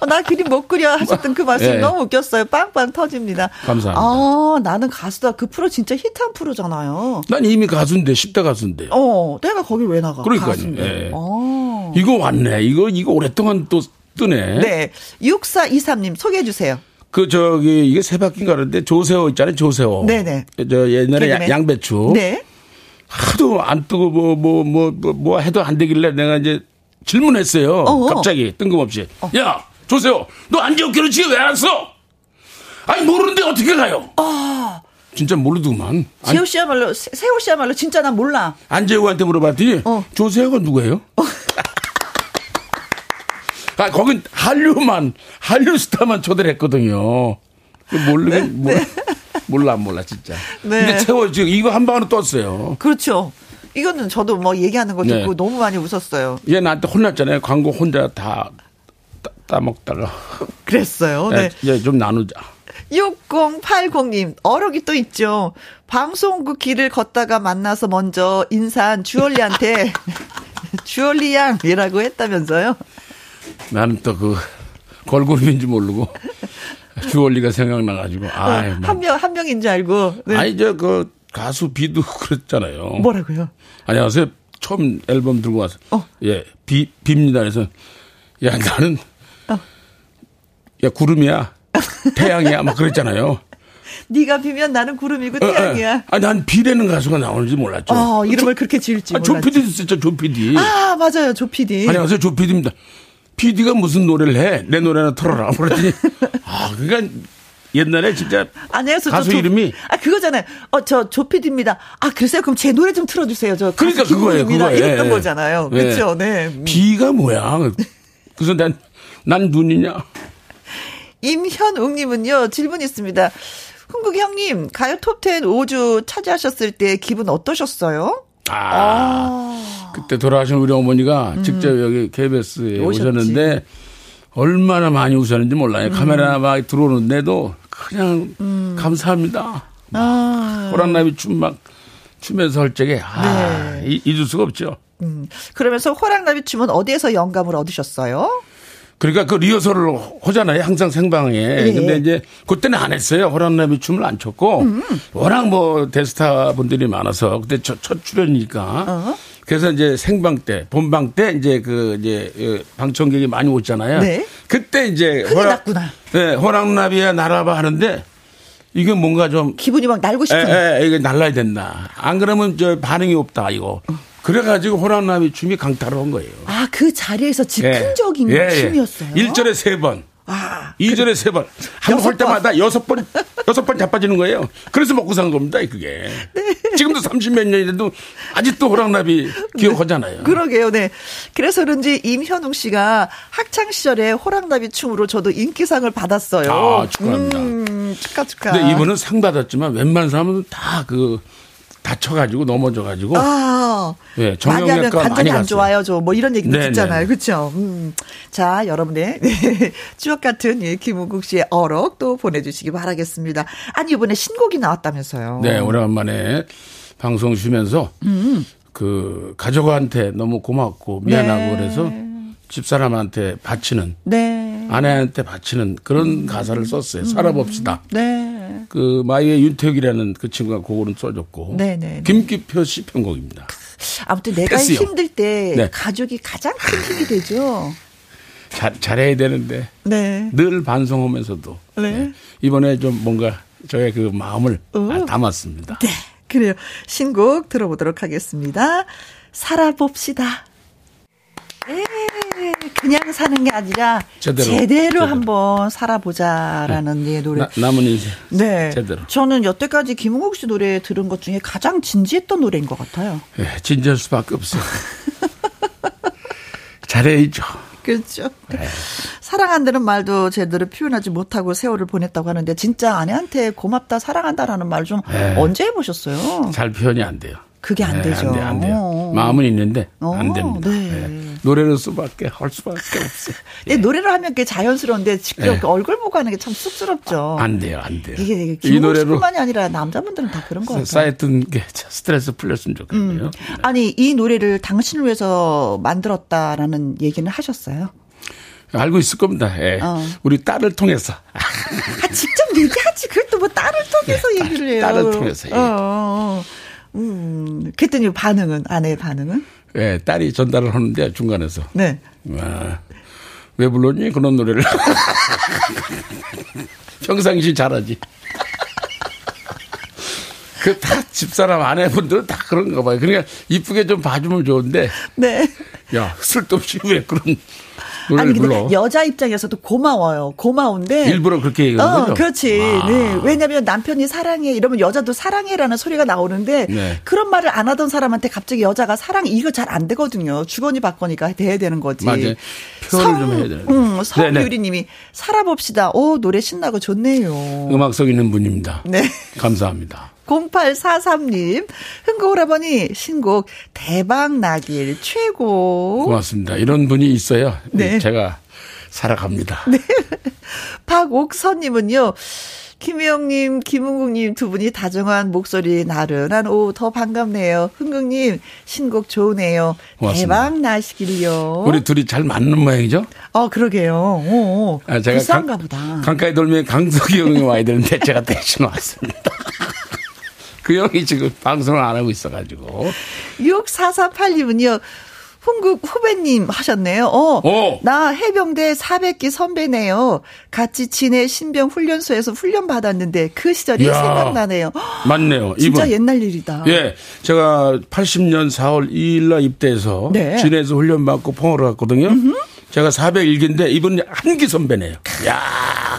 어, 나 그림 못 그려 하셨던 그 말씀 예. 너무 웃겼어요. 빵빵 터집니다. 감사합니다. 아, 나는 가수다. 그 프로 진짜 히트한 프로잖아요. 난 이미 가수인데 10대 가수인데. 어, 내가 거길 왜 나가? 그러니까요. 가수인데. 예. 어. 이거 왔네. 이거 이거 오랫동안 또 뜨네. 네. 6423님 소개해 주세요. 그 저기 이게 세 바퀴인가 그러는데 조세호 있잖아요. 조세호. 네네. 저 옛날에. 야- 양배추. 네. 하도 안 뜨고 뭐 뭐 뭐뭐 해도 안 되길래 내가 이제 질문했어요. 어어. 갑자기 뜬금없이. 야 조세호 너 안지옥교로 지금 왜 왔어? 아니 모르는데 어떻게 가요? 진짜 모르더구만. 안, 세호 씨야말로 세- 세호 씨야말로 진짜 난 몰라. 안재호한테 물어봤더니 어. 조세호가 누구예요? 아 거긴 한류만 한류 스타만 초대를 했거든요. 모르긴 몰라, 몰라 몰라 진짜. 네. 근데 세호 지금 이거 한 방으로 떴어요. 그렇죠. 이거는 저도 뭐 얘기하는 거 듣고 네. 너무 많이 웃었어요. 얘 나한테 혼났잖아요. 광고 혼자 다 따, 따먹다가. 그랬어요. 야, 네. 얘좀 나누자. 6080님, 어록이 또 있죠. 방송국 길을 걷다가 만나서 먼저 인사한 주얼리한테 주얼리 양이라고 했다면서요? 나는 또 그 걸그룹인지 모르고 주얼리가 생각나가지고. 뭐. 한 명, 한 명인 줄 알고. 네. 아니 저 그 가수 비도 그랬잖아요. 뭐라고요? 안녕하세요. 처음 앨범 들고 와서 어. 예, 비 빕니다. 그래서 야 나는 어. 야 구름이야, 태양이야, 막 그랬잖아요. 네가 비면 나는 구름이고 어, 어. 태양이야. 아, 난 비라는 가수가 나오는지 몰랐죠. 어, 이름을 그렇게 지을지 아, 조. PD도 진짜 조 PD. 아, 맞아요. 조 PD. 안녕하세요, 조 PD입니다. PD가 무슨 노래를 해? 내 노래나 틀어라. 그랬더니, 아, 그러니까 옛날에 진짜 안녕하세요. 가수 조- 이름이 아 그거잖아요. 어 저 조피디입니다. 아 글쎄요. 그럼 제 노래 좀 틀어주세요. 저 그러니까 그거예요, 그거예요. 이랬던 예. 거잖아요. 예. 그렇죠. 네. 음. 비가 뭐야? 그래서 난, 난 눈이냐? 임현웅님은요 질문 있습니다. 흥국 형님 가요 톱10 5주 차지하셨을 때 기분 어떠셨어요? 아, 그때 돌아가신 우리 어머니가 직접 여기 KBS에 음. 오셨지. 오셨는데 얼마나 많이 우셨는지 몰라요. 카메라 막 들어오는데도 그냥 감사합니다. 음. 아, 호랑나비 춤 막 추면서 할 적에 아, 네. 이- 잊을 수가 없죠. 음. 그러면서 호랑나비 춤은 어디에서 영감을 얻으셨어요? 그러니까 그 리허설을 하잖아요. 항상 생방에. 예. 근데 이제 그때는 안 했어요. 호랑나비 춤을 안 췄고 음. 워낙 뭐 대스타 분들이 많아서 그때 첫, 첫 출연이니까. 어. 그래서 이제 생방 때, 본방 때 이제 그 이제 그 방청객이 많이 오잖아요. 네. 그때 이제 났구나. 네, 호랑나비야 날아봐 하는데 이게 뭔가 좀 기분이 막 날고 에, 싶은. 에, 이게 날라야 된다. 안 그러면 저 반응이 없다 이거. 그래가지고 호랑나비 춤이 강타를 한 거예요. 아 그 자리에서 즉흥적인 예, 예. 춤이었어요. 1절에 세 번. 아, 2절에 세 번. 한 번 할 때마다 여섯 번, 여섯 번 자빠지는 거예요. 그래서 먹고 산 겁니다, 그게. 네. 지금도 30몇 년인데도 아직도 호랑나비 기억하잖아요. 그러게요, 네. 그래서 그런지 임현웅 씨가 학창 시절에 호랑나비 춤으로 저도 인기상을 받았어요. 아, 축하합니다. 음, 축하 축하. 근데 이분은 상 받았지만 웬만한 사람은 다 그 다쳐가지고 넘어져가지고 아, 예, 정형외과 많이 안 갔어요. 좋아요, 저 뭐 이런 얘기도 네, 듣잖아요, 네. 그렇죠? 음. 자, 여러분의 네, 추억 같은 예, 김은국 씨의 어록 또 보내주시기 바라겠습니다. 아니 이번에 신곡이 나왔다면서요? 네, 오랜만에 방송 쉬면서 그 가족한테 너무 고맙고 미안하고 네. 그래서 집사람한테 바치는 네, 아내한테 바치는 그런 가사를 썼어요. 살아봅시다. 네. 그 마이의 윤택이라는 그 친구가 그거는 써줬고 네, 네, 네. 김기표 씨 편곡입니다. 아무튼 내가 됐어요. 힘들 때 네. 가족이 가장 큰 힘이 되죠. 잘, 잘해야 되는데. 네. 늘 반성하면서도. 네. 네. 이번에 좀 뭔가 저의 그 마음을 어. 담았습니다. 네. 그래요. 신곡 들어보도록 하겠습니다. 살아봅시다. 네. 그냥 사는 게 아니라 제대로, 제대로, 제대로. 한번 살아보자라는 네. 예, 노래. 나, 남은 인생. 네. 제대로. 저는 여태까지 김홍국 씨 노래 들은 것 중에 가장 진지했던 노래인 것 같아요. 네, 진지할 수밖에 없어요. 잘해야죠. 그렇죠. 네. 사랑한다는 말도 제대로 표현하지 못하고 세월을 보냈다고 하는데 진짜 아내한테 고맙다 사랑한다라는 말좀 네. 언제 해보셨어요? 잘 표현이 안 돼요. 그게 안 네, 되죠. 안, 돼, 안 돼요. 어. 마음은 있는데 안 어, 됩니다. 네. 네. 노래를 수밖에 할 수밖에 없어요. 네, 노래를 하면 그 자연스러운데 직접 네. 얼굴 보고 하는 게 참 쑥스럽죠. 안 돼요, 안 돼요. 이게 이 노래로뿐만이 아니라 남자분들은 다 그런 거 같아요. 쌓였던 게 스트레스 풀렸으면 좋겠네요. 음. 아니 이 노래를 당신을 위해서 만들었다라는 얘기는 하셨어요? 알고 있을 겁니다. 예. 어. 우리 딸을 통해서. 아, 직접 얘기하지. 그걸 또뭐 딸을 통해서 네, 얘기를 해요. 딸을 통해서. 예. 어. 어, 어. 음, 그랬더니 반응은, 아내의 반응은? 예, 딸이 전달을 하는데 중간에서. 네. 아, 왜 불렀니? 그런 노래를. 평상시 잘하지. 그 다 집사람 아내분들은 다 그런가 봐요. 그러니까 이쁘게 좀 봐주면 좋은데. 네. 야, 쓸데없이 왜 그런 아니 근데 불러. 여자 입장에서도 고마워요. 고마운데 일부러 그렇게 얘기하는 어, 거죠. 그렇지. 아. 네. 왜냐하면 남편이 사랑해 이러면 여자도 사랑해라는 소리가 나오는데 네. 그런 말을 안 하던 사람한테 갑자기 여자가 사랑 이거 잘 안 되거든요. 주거니 받거니가 돼야 되는 거지. 맞아요. 표현을 좀 해야 되는. 음, 성유리님이 살아봅시다. 오 노래 신나고 좋네요. 음악성 있는 분입니다. 네. 감사합니다. 0843님, 흥고오라버니 신곡 대박 나길 최고. 고맙습니다. 이런 분이 있어요. 네. 제가 살아갑니다. 네. 박옥선님은요, 김혜영님, 김은국님 두 분이 다정한 목소리 나른한 오더 반갑네요. 흥국님 신곡 좋으네요. 고맙습니다. 대박 나시길요. 우리 둘이 잘 맞는 모양이죠? 어 그러게요. 오, 아, 제가 강, 보다. 강가에 돌면 강석이 형이 와야 되는데 제가 대신 왔습니다. 그 형이 지금 방송을 안 하고 있어가지고. 6448님은요. 훈국 후배님 하셨네요. 어, 어. 나 해병대 400기 선배네요. 같이 지내 신병 훈련소에서 훈련 받았는데 그 시절이 이야, 생각나네요. 맞네요. 진짜 이분. 옛날 일이다. 예. 제가 80년 4월 2일 날 입대해서 네. 진해에서 훈련 받고 포항으로 갔거든요. 음흠. 제가 401기인데 이분 한기 선배네요. 야,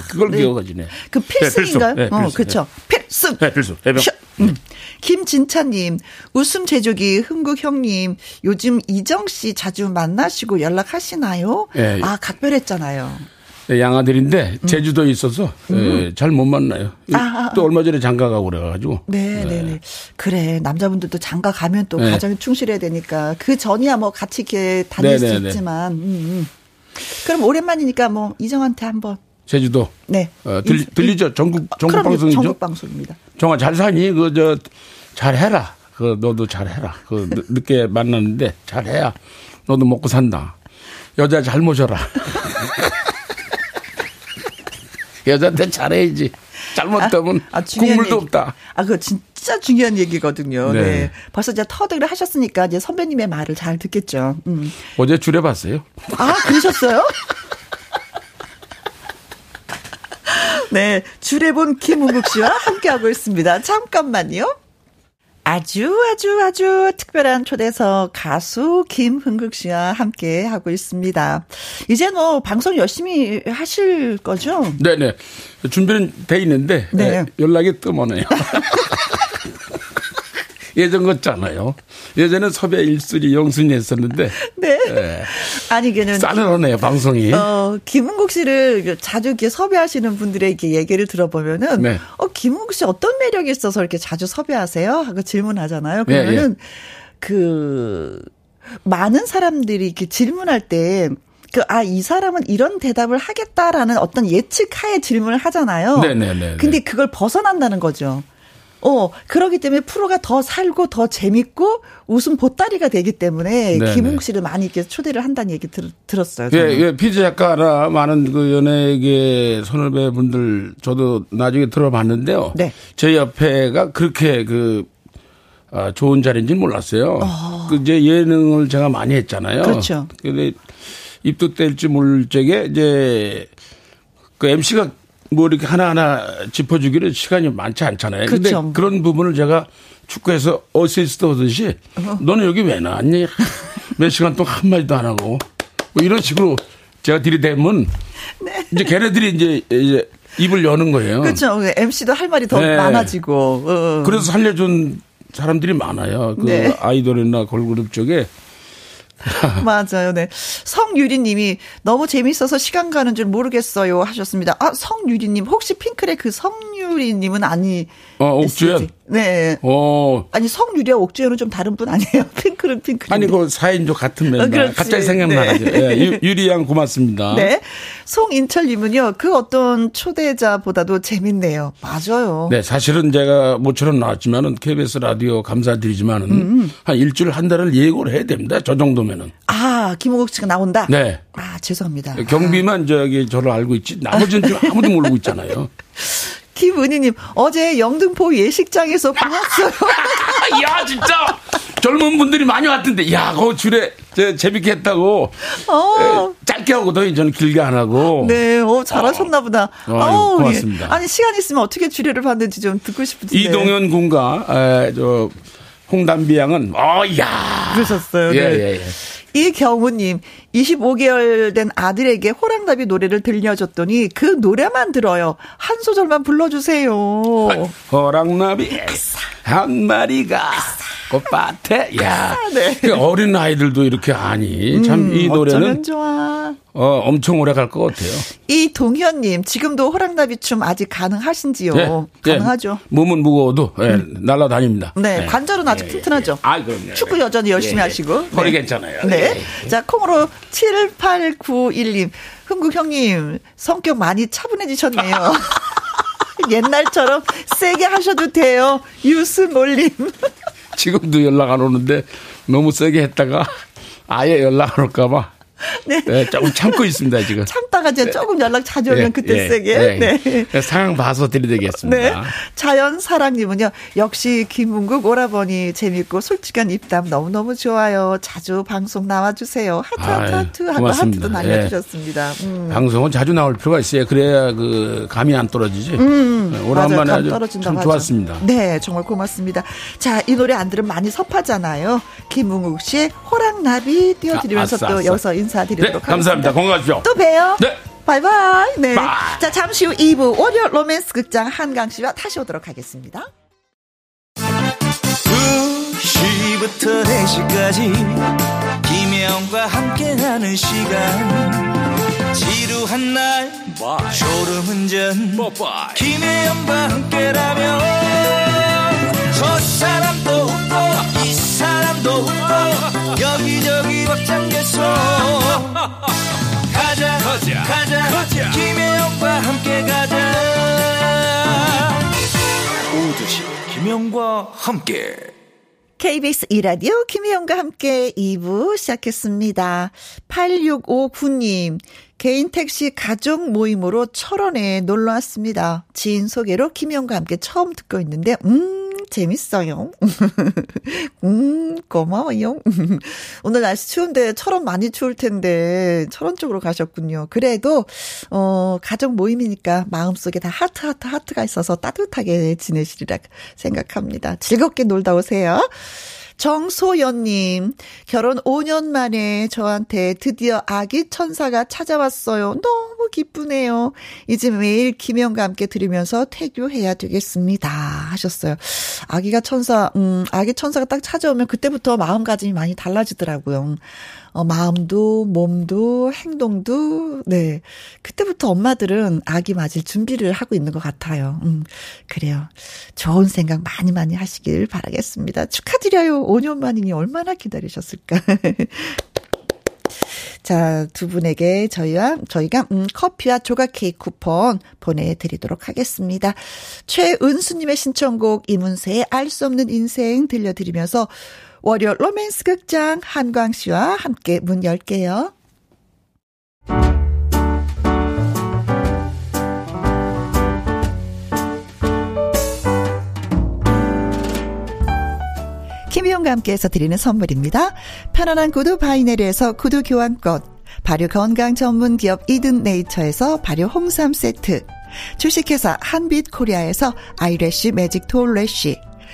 그걸 네. 기억하지네. 그 필승인가요? 네, 필승. 네, 필승. 어, 그렇죠. 필승. 네, 필승. 해병. 음. 김진차님, 웃음 제조기 흥국 형님, 요즘 이정 씨 자주 만나시고 연락하시나요? 네. 아, 각별했잖아요. 네, 양아들인데 음. 제주도에 있어서 음. 네, 잘못 만나요. 아, 또 얼마 전에 장가 가고 그래가지고. 네, 네, 네. 그래 남자분들도 장가 가면 또 네. 가정에 충실해야 되니까 그 전이야 뭐 같이 이렇게 다닐 네, 수 있지만. 음, 음. 그럼 오랜만이니까 뭐 이정한테 한번. 제주도. 네. 어, 들, 들리죠? 전국 전국 방송이죠. 전국 방송입니다. 정아 잘 사니? 그 저 잘 해라. 그 너도 잘 해라. 그 늦게 만났는데 잘 해야 너도 먹고 산다. 여자 잘 모셔라. 여자한테 잘해야지. 잘못하면 아, 아, 국물도 얘기. 없다. 아, 그거 진짜 중요한 얘기거든요. 네. 네. 벌써 이제 터득을 하셨으니까 이제 선배님의 말을 잘 듣겠죠. 음. 어제 줄여봤어요. 아, 그러셨어요? 네. 줄여본 김은국 씨와 함께하고 있습니다. 잠깐만요. 아주 아주 아주 특별한 초대석 가수 김흥국 씨와 함께 하고 있습니다. 이제 뭐 방송 열심히 하실 거죠? 네네. 준비는 돼 있는데 네. 연락이 뜸하네요. 예전 같잖아요. 예전에 섭외 일순위 영순위 했었는데. 네. 네. 아니, 그는. 싸늘하네요, 방송이. 어, 김은국 씨를 자주 이렇게 섭외하시는 분들에게 얘기를 들어보면은. 네. 어, 김은국 씨 어떤 매력이 있어서 이렇게 자주 섭외하세요? 하고 질문하잖아요. 그러면은 네, 네. 그, 많은 사람들이 이렇게 질문할 때 그, 아, 이 사람은 이런 대답을 하겠다라는 어떤 예측하에 질문을 하잖아요. 네네네. 네, 네, 근데 그걸 벗어난다는 거죠. 어, 그러기 때문에 프로가 더 살고 더 재밌고 웃음 보따리가 되기 때문에 네네. 김웅 씨를 많이 이렇게 초대를 한다는 얘기 들, 들었어요. 예, 예, 피지 작가나 많은 그 연예계 손을배 분들 저도 나중에 들어봤는데요. 네. 제 옆에가 그렇게 그 아, 좋은 자리인지는 몰랐어요. 어. 그 이제 예능을 제가 많이 했잖아요. 그렇죠. 근데 입도 뗄지 모를 적에 이제 그 MC가 뭐 이렇게 하나하나 짚어주기를 시간이 많지 않잖아요. 그런데 그렇죠. 그런 부분을 제가 축구에서 어시스트 하듯이 어. 너는 여기 왜 나왔니? 몇 시간 동안 한마디도 안 하고 뭐 이런 식으로 제가 들이대면 네. 이제 걔네들이 이제, 이제 입을 여는 거예요. 그렇죠. MC도 할 말이 더 네. 많아지고. 어. 그래서 살려준 사람들이 많아요. 그 네. 아이돌이나 걸그룹 쪽에 맞아요. 네. 성유리 님이 너무 재밌어서 시간 가는 줄 모르겠어요 하셨습니다. 아 성유리 님 혹시 핑클의 그 성유리 님은 아니? 어 옥주연. 네. 어. 아니 성유리와 옥주연은 좀 다른 분 아니에요? 핑클은 핑클. 아니 그 사인조 같은 멤버. 어, 갑자기 생각나가지고. 네. 네. 유리 양 고맙습니다. 네. 송인철님은요 그 어떤 초대자보다도 재밌네요. 맞아요. 네 사실은 제가 모처럼 나왔지만은 KBS 라디오 감사드리지만은 음음. 음. 한 일주일 한 달을 예고를 해야 됩니다. 저 정도면은. 아 김호국 씨가 나온다. 네. 아 죄송합니다. 경비만 아. 저기 저를 알고 있지 나머지는 지금 아무도 모르고 있잖아요. 김은희님, 어제 영등포 예식장에서 보았어요. 야, 진짜! 젊은 분들이 많이 왔던데, 야, 그 줄에, 저, 재밌게 했다고. 어. 에, 짧게 하고도 저는 길게 안 하고. 네, 어, 잘하셨나 보다. 어, 어 고맙습니다. 예. 아니, 시간 있으면 어떻게 주례를 봤는지 좀 듣고 싶은데. 이동현 군과, 에, 저, 홍담비 양은, 어, 야. 그러셨어요. 예, 네. 예, 예. 이경우님, 25개월 된 아들에게 호랑나비 노래를 들려줬더니 그 노래만 들어요. 한 소절만 불러주세요. 호랑나비 한 마리가 꽃밭에 야 네. 그 어린 아이들도 이렇게 하니 참이 음, 노래는 좋아. 어, 엄청 오래 갈 것 같아요. 이 동현님 지금도 호랑나비 춤 아직 가능하신지요? 네, 가능하죠. 네. 몸은 무거워도 네, 음. 날아다닙니다. 네, 네. 관절은 아직 예, 튼튼하죠. 아 그럼요. 축구 여전히 열심히 하시고 허리 괜찮아요. 네, 자 콩으로 7891님 흥국 형님 성격 많이 차분해지셨네요. 옛날처럼 세게 하셔도 돼요. 유스몰님. 지금도 연락 안 오는데 너무 세게 했다가 아예 연락 안 올까봐 네. 네. 조금 참고 있습니다, 지금. 참다가 이제 네. 조금 연락 자주 오면 네. 그때 네. 세게. 네. 네. 상황 봐서 드리되겠습니다. 네. 자연사랑님은요, 역시 김문국 오라버니 재밌고 솔직한 입담 너무너무 좋아요. 자주 방송 나와주세요. 하트, 하트, 하트, 하트, 하트도 날려주셨습니다. 음. 방송은 자주 나올 필요가 있어요. 그래야 그 감이 안 떨어지지. 음. 오랜만에 아주 참 좋았습니다. 네, 정말 고맙습니다. 자, 이 노래 안 들으면 많이 섭하잖아요. 김흥국 씨의 호랑나비 띄워드리면서 아, 또 여기서 인사드리도록 네, 하겠습니다. 감사합니다. 건강하십시오. 또 봬요. 네. 바이바이. 네. Bye. 자, 잠시 후 2부 월요 로맨스 극장 한강 씨와 다시 오도록 하겠습니다. 2시부터 4시까지 김혜영과 함께하는 시간 지루한 날 졸음운전 김혜영과 함께라면 저 사람도 웃고 이 사람도 웃고 여기저기 벅장 개소 가자 가자 가자, 가자. 김혜영과 함께 가자 오두시 김혜영과 함께 KBS 이라디오 김혜영과 함께 2부 시작했습니다. 8659님, 개인 택시 가족 모임으로 철원에 놀러 왔습니다. 지인 소개로 김혜영과 함께 처음 듣고 있는데, 음, 재밌어요. 음, 고마워요. 오늘 날씨 추운데 철원 많이 추울 텐데 철원 쪽으로 가셨군요. 그래도 어 가족 모임이니까 마음속에 다 하트 하트 하트가 있어서 따뜻하게 지내시리라 생각합니다. 즐겁게 놀다 오세요. 정소연님, 결혼 5년 만에 저한테 드디어 아기 천사가 찾아왔어요. 너무 기쁘네요. 이제 매일 김영과 함께 들으면서 태교해야 되겠습니다. 하셨어요. 아기가 천사, 음, 아기 천사가 딱 찾아오면 그때부터 마음가짐이 많이 달라지더라고요. 어, 마음도, 몸도, 행동도, 네. 그때부터 엄마들은 아기 맞을 준비를 하고 있는 것 같아요. 음, 그래요. 좋은 생각 많이 많이 하시길 바라겠습니다. 축하드려요. 5년 만이니 얼마나 기다리셨을까. 자, 두 분에게 저희와, 저희가, 음, 커피와 조각 케이크 쿠폰 보내드리도록 하겠습니다. 최은수님의 신청곡 이문세의 알 수 없는 인생 들려드리면서 월요 로맨스 극장 한광 씨와 함께 문 열게요. 김혜영과 함께해서 드리는 선물입니다. 편안한 구두 바이네르에서 구두 교환권, 발효 건강 전문 기업 이든 네이처에서 발효 홍삼 세트, 주식회사 한빛 코리아에서 아이래쉬 매직 톨래쉬,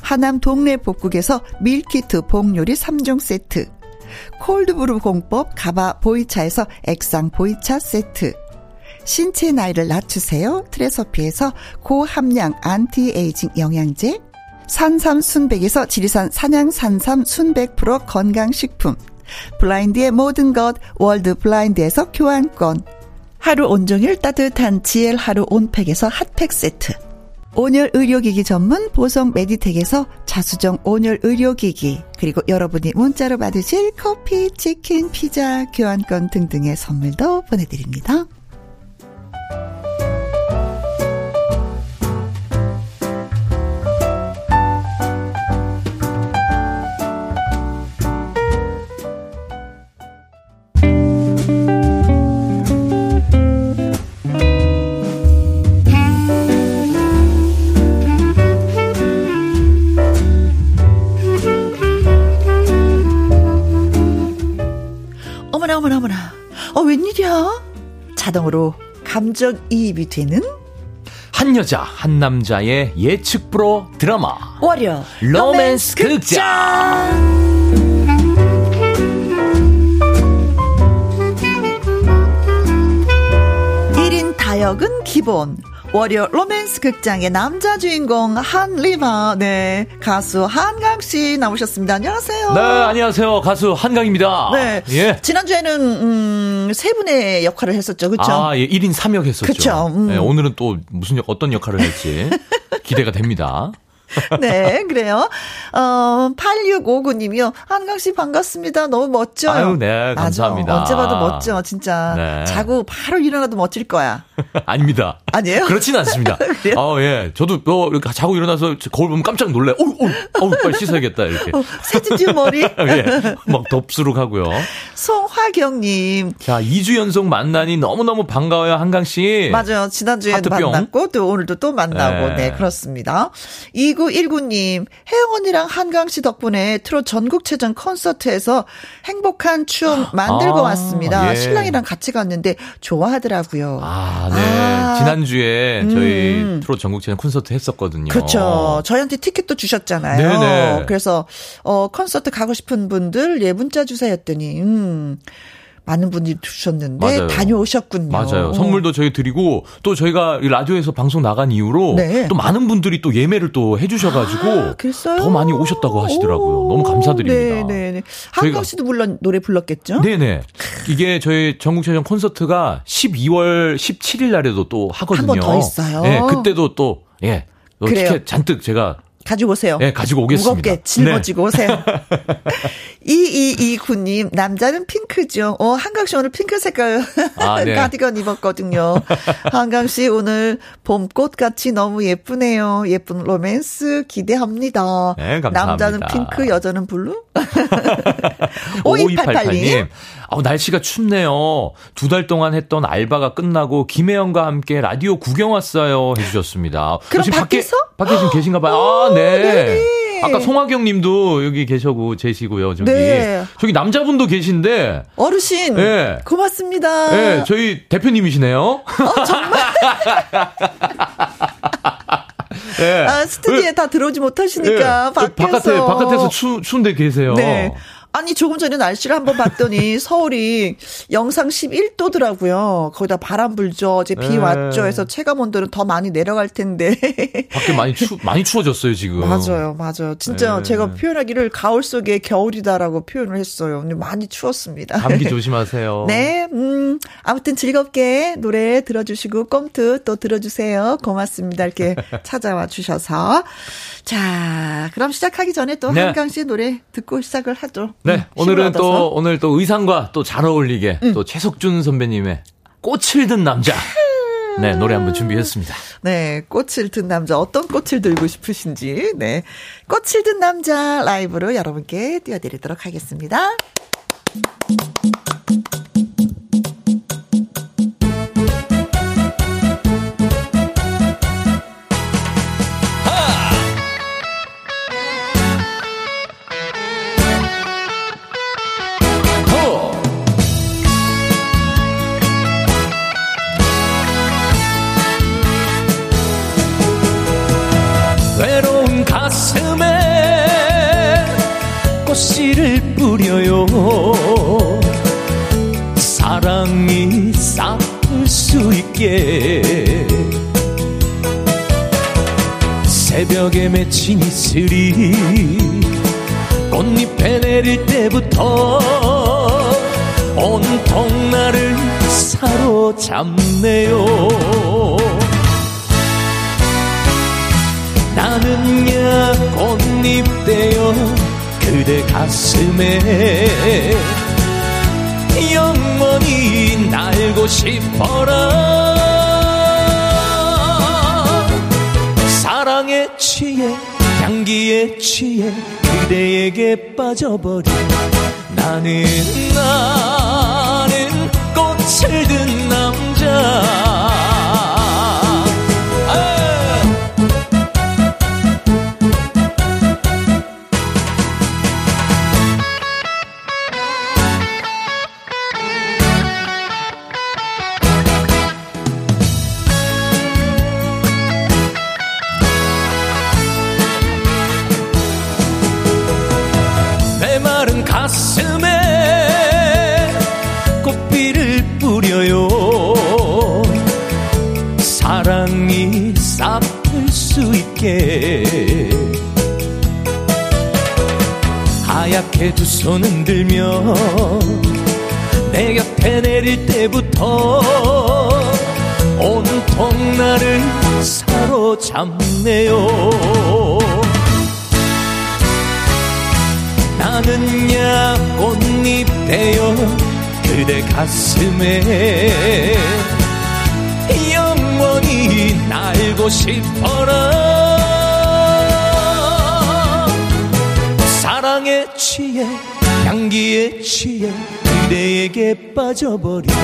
하남 동네 복국에서 밀키트 복요리 3종 세트, 콜드브루 공법 가바 보이차에서 액상 보이차 세트, 신체 나이를 낮추세요. 트레서피에서 고함량 안티에이징 영양제, 산삼 순백에서 지리산 산양 산삼 순백 프로 건강식품, 블라인드의 모든 것 월드 블라인드에서 교환권, 하루 온종일 따뜻한 지엘 하루 온팩에서 핫팩 세트, 온열 의료기기 전문 보성 메디텍에서 자수정 온열 의료기기 그리고 여러분이 문자로 받으실 커피, 치킨, 피자, 교환권 등등의 선물도 보내드립니다. 어머나 어머나. 어 웬일이야? 자동으로 감정이입이 되는? 한 여자 한 남자의 예측 불허 드라마. 월요 로맨스 극장! 1인 다역은 기본 월요 로맨스 극장의 남자 주인공 한리바 네 가수 한강 씨 나오셨습니다. 안녕하세요. 네 안녕하세요 가수 한강입니다. 네 예. 지난주에는 음, 세 분의 역할을 했었죠, 그렇죠? 아 예, 1인 3역 했었죠. 그렇죠. 음. 네, 오늘은 또 무슨 역 어떤 역할을 할지 기대가 됩니다. 네, 그래요. 어, 8659님이요. 한강 씨 반갑습니다. 너무 멋져요. 아유, 네, 감사합니다. 맞아. 언제 봐도 멋져, 진짜. 네. 자고 바로 일어나도 멋질 거야. 아닙니다. 아니에요? 그렇지는 않습니다. 어, 예. 저도 뭐, 이렇게 자고 일어나서 거울 보면 깜짝 놀래. 어우, 어우, 어우, 빨리 씻어야겠다, 이렇게. 어, 새집 지은 머리? 예. 막 덥수룩 하고요. 송화경님. 자, 2주 연속 만나니 너무너무 반가워요, 한강 씨. 맞아요. 지난주에도 만났고, 또 오늘도 또 만나고, 네, 네 그렇습니다. 2919님, 혜영 언니랑 한강 씨 덕분에 트롯 전국체전 콘서트에서 행복한 추억 만들고 아, 왔습니다. 예. 신랑이랑 같이 갔는데 좋아하더라고요. 아, 네. 아. 지난주에 저희 음. 트롯 전국체전 콘서트 했었거든요. 그렇죠. 저희한테 티켓도 주셨잖아요. 네네. 그래서, 어, 콘서트 가고 싶은 분들, 예, 문자 주세요 했더니, 음. 많은 분들이 주셨는데 맞아요. 다녀오셨군요. 맞아요. 선물도 저희 드리고 또 저희가 라디오에서 방송 나간 이후로 네. 또 많은 분들이 또 예매를 또 해주셔가지고 아, 더 많이 오셨다고 하시더라고요. 오, 너무 감사드립니다. 네네. 네. 한강 씨도 물론 노래 불렀겠죠? 네네. 이게 저희 전국체전 콘서트가 12월 17일 날에도 또 하거든요. 한 번 더 있어요. 네, 그때도 또 예. 티켓 잔뜩 제가 가지고 오세요. 네, 가지고 오겠습니다. 무겁게 짊어지고 네. 오세요. 2229님, 남자는 핑크죠. 어, 한강씨 오늘 핑크 색깔 아, 네. 가디건 입었거든요. 한강씨 오늘 봄꽃같이 너무 예쁘네요. 예쁜 로맨스 기대합니다. 네, 감사합니다. 남자는 핑크, 여자는 블루? 5288님. 아, 날씨가 춥네요. 두 달 동안 했던 알바가 끝나고 김혜영과 함께 라디오 구경 왔어요. 해주셨습니다. 그럼 지금 밖에서? 밖에, 밖에 지금 계신가 봐요. 아, 네. 네네. 아까 송하경 님도 여기 계셔고 계시고요. 저기. 네. 저기 남자분도 계신데. 어르신. 네. 고맙습니다. 네. 저희 대표님이시네요. 어, 정말? 네. 아, 스튜디오에 다 들어오지 못하시니까 네. 밖에서 바깥에 바깥에서 추 추운데 계세요. 네. 아니, 조금 전에 날씨를 한번 봤더니 서울이 영상 11도더라고요. 거기다 바람 불죠. 어제 비 네. 왔죠. 해서 체감 온도는 더 많이 내려갈 텐데. 밖에 많이 추, 많이 추워졌어요, 지금. 맞아요, 맞아요. 진짜 네. 제가 표현하기를 가을 속에 겨울이다라고 표현을 했어요. 오늘 많이 추웠습니다. 감기 조심하세요. 네, 음, 아무튼 즐겁게 노래 들어주시고 껌트 또 들어주세요. 고맙습니다. 이렇게 찾아와 주셔서. 자, 그럼 시작하기 전에 또 네. 한강 씨의 노래 듣고 시작을 하죠. 네, 음, 오늘은 또 오늘 또 의상과 또 잘 어울리게 음. 또 최석준 선배님의 꽃을 든 남자. 네, 노래 한번 준비했습니다. 네, 꽃을 든 남자 어떤 꽃을 들고 싶으신지 네, 꽃을 든 남자 라이브로 여러분께 띄워드리도록 하겠습니다. 수 있게 새벽에 맺힌 이슬이 꽃잎에 내릴 때부터 온통 나를 사로잡네요. 나는 야 꽃잎 되어 그대 가슴에 영원히 싶어라. 사랑에 취해 향기에 취해 그대에게 빠져버린 나는 나는 꽃을 든 남자 손 흔들며 내 곁에 내릴 때부터 온통 나를 사로잡네요. 나는 야 꽃잎 되어 그대 가슴에 영원히 날고 싶어라. 사랑에 취해 향기에 취해 그대에게 빠져버린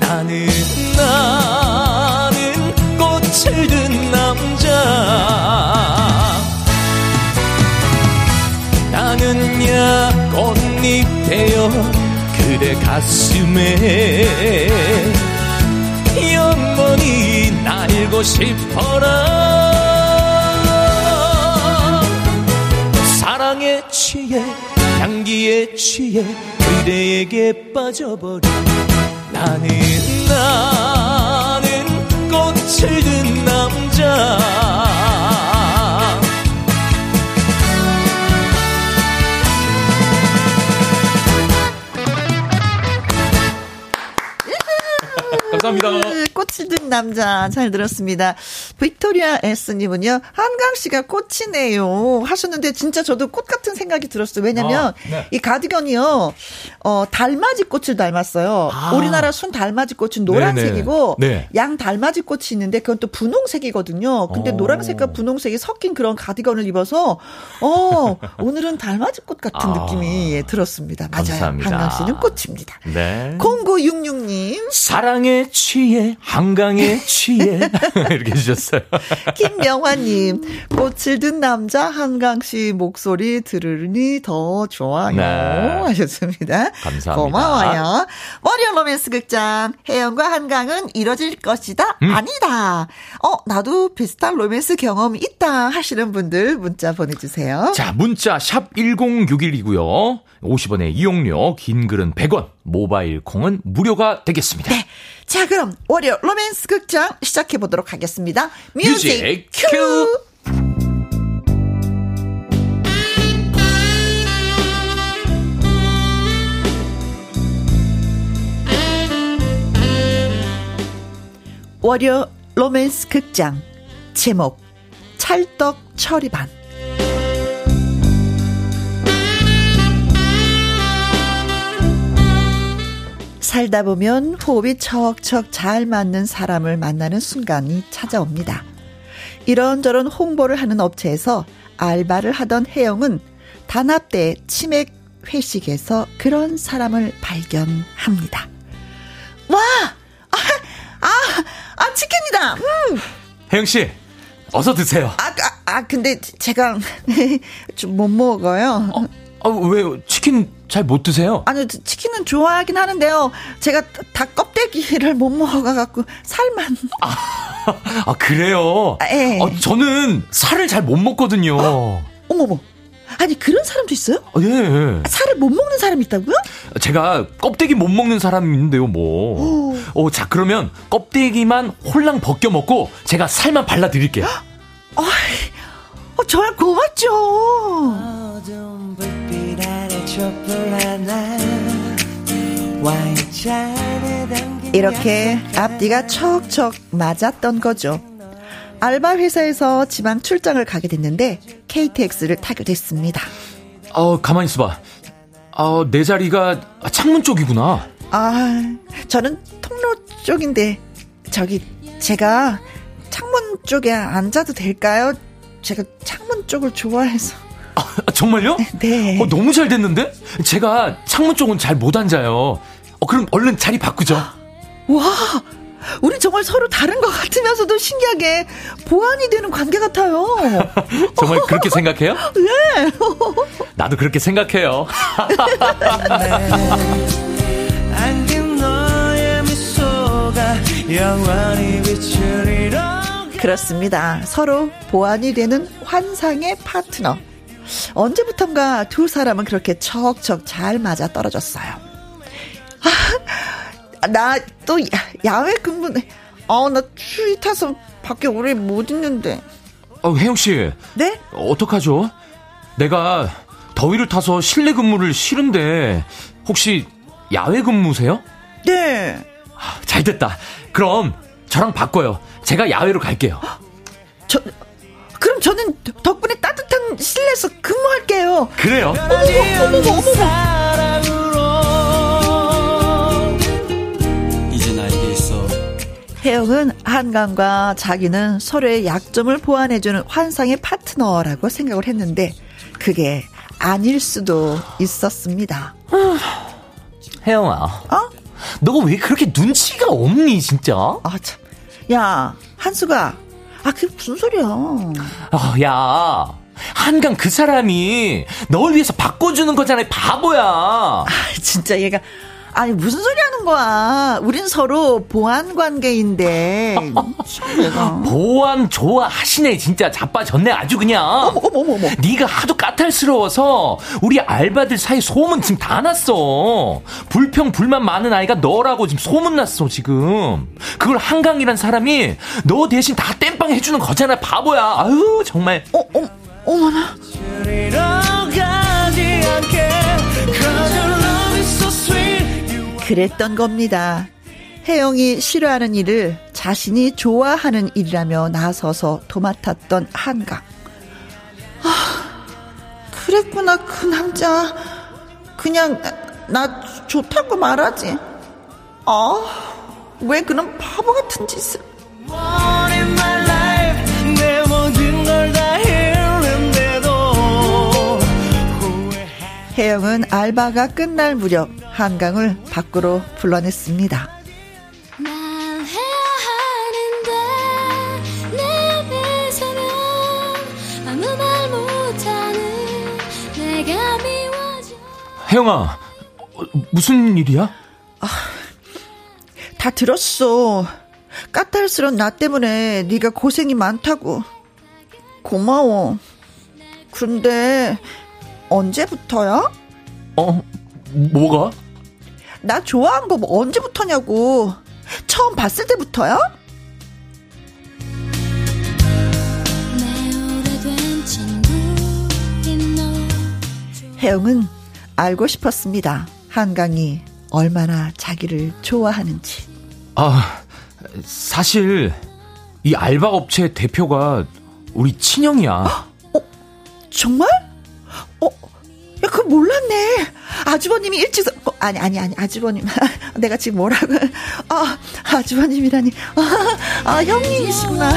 나는 나는 꽃을 든 남자. 나는 야 꽃잎 되어 그대 가슴에 영원히 날고 싶어라. 사랑에 취해 향기에 취해 그대에게 빠져버린 나는 나는 꽃을 든 남자 감사합니다. 꽃이 든 남자 잘 들었습니다. 빅토리아 S님은요 한강 씨가 꽃이네요 하셨는데 진짜 저도 꽃 같은 생각이 들었어요. 왜냐면 아, 네. 이 가디건이요 어 달맞이 꽃을 닮았어요. 아. 우리나라 순 달맞이 꽃은 노란색이고 네. 양 달맞이 꽃이 있는데 그건 또 분홍색이거든요. 근데 오. 노란색과 분홍색이 섞인 그런 가디건을 입어서 어 오늘은 달맞이 꽃 같은 아. 느낌이 들었습니다. 맞아요. 감사합니다. 한강 씨는 꽃입니다. 네. 0966님 사랑의 취해 한강에 취해 이렇게 주셨어요. 김명화님, 꽃을 든 남자 한강 씨 목소리 들으니 더 좋아요. 네. 하셨습니다. 감사합니다. 고마워요. 월요 로맨스 극장, 혜영과 한강은 이뤄질 것이다? 음. 아니다. 어, 나도 비슷한 로맨스 경험이 있다 하시는 분들 문자 보내주세요. 자, 문자 샵 1061이고요. 50원의 이용료, 긴 글은 100원, 모바일 콩은 무료가 되겠습니다. 네. 자, 그럼 월요 로맨스 극장 시작해 보도록 하겠습니다. music, music cue. cue. 월요 로맨스 극장 제목 찰떡 처리반 살다 보면 호흡이 척척 잘 맞는 사람을 만나는 순간이 찾아옵니다. 이런저런 홍보를 하는 업체에서 알바를 하던 혜영은 단합대 치맥 회식에서 그런 사람을 발견합니다. 와! 아, 아, 아 치킨이다! 음. 혜영씨, 어서 드세요. 아, 아, 아 근데 제가 좀 못 먹어요. 어, 아, 왜요? 치킨 잘 못 드세요? 아니요, 치킨은 좋아하긴 하는데요. 제가 닭 껍데기를 못 먹어갖고 살만. 아, 아 그래요? 아, 예. 아, 저는 살을 잘 못 먹거든요. 어? 어머머. 아니 그런 사람도 있어요? 아, 예. 살을 못 먹는 사람이 있다고요? 제가 껍데기 못 먹는 사람이 있는데요, 뭐. 오. 어, 자 그러면 껍데기만 홀랑 벗겨 먹고 제가 살만 발라 드릴게요. 어, 어, 저야 고맙죠. 이렇게 앞뒤가 척척 맞았던 거죠. 알바 회사에서 지방 출장을 가게 됐는데 KTX를 타게 됐습니다. 어, 가만히 있어봐. 어, 내 자리가 창문 쪽이구나. 아, 저는 통로 쪽인데 저기 제가 창문 쪽에 앉아도 될까요? 제가 창문 쪽을 좋아해서. 아, 정말요? 네. 어, 너무 잘 됐는데? 제가 창문 쪽은 잘 못 앉아요. 어, 그럼 얼른 자리 바꾸죠. 와, 우리 정말 서로 다른 것 같으면서도 신기하게 보완이 되는 관계 같아요. 정말 그렇게 생각해요? 네. 나도 그렇게 생각해요. 그렇습니다. 서로 보완이 되는 환상의 파트너. 언제부턴가 두 사람은 그렇게 척척 잘 맞아 떨어졌어요. 아, 나 또 야외 근무네. 어, 나 추위 타서 밖에 오래 못 있는데. 어, 혜영 씨. 네? 어떡하죠? 내가 더위를 타서 실내 근무를 싫은데 혹시 야외 근무세요? 네. 아, 잘 됐다. 그럼 저랑 바꿔요. 제가 야외로 갈게요. 저 그럼 저는 덕분에 따뜻한 실내에서 근무할게요. 그래요? 어머, 어머, 어머, 이제 나에게 있어. 혜영은 한강과 자기는 서로의 약점을 보완해주는 환상의 파트너라고 생각을 했는데 그게 아닐 수도 있었습니다. 혜영아. 어? 너가 왜 그렇게 눈치가 없니, 진짜? 아, 참. 야, 한수가, 아, 그게 무슨 소리야. 어, 야. 한강 그 사람이 널 위해서 바꿔주는 거잖아, 바보야. 아, 진짜 얘가. 아니 무슨 소리 하는 거야? 우린 서로 보안 관계인데. 보안 좋아하시네 진짜 자빠졌네 아주 그냥. 어머 어머 어머. 네가 하도 까탈스러워서 우리 알바들 사이 소문 지금 다 났어. 불평 불만 많은 아이가 너라고 지금 소문 났어 지금. 그걸 한강이란 사람이 너 대신 다 땜빵 해주는 거잖아 바보야. 아유 정말. 어, 어 어머나. 그랬던 겁니다. 혜영이 싫어하는 일을 자신이 좋아하는 일이라며 나서서 도맡았던 한강. 아, 그랬구나, 그 남자. 그냥, 나 좋다고 말하지. 아, 왜 그런 바보 같은 짓을. 해영은 알바가 끝날 무렵 한강을 밖으로 불러냈습니다. 혜영아, 어, 무슨 일이야? 아, 다 들었어. 까탈스러운 나 때문에 네가 고생이 많다고. 고마워. 그런데 언제부터야? 어, 뭐가? 나 좋아한 거 뭐 언제부터냐고. 처음 봤을 때부터야? 혜영은 알고 싶었습니다. 한강이 얼마나 자기를 좋아하는지. 아, 사실 이 알바 업체 대표가 우리 친형이야. 어? 정말? 어? 야, 그거 몰랐네. 아주버님이 일찍, 어, 아니, 아니, 아니, 아주버님. 내가 지금 뭐라고. 아, 아주버님이라니. 아, 아 형님이시구나.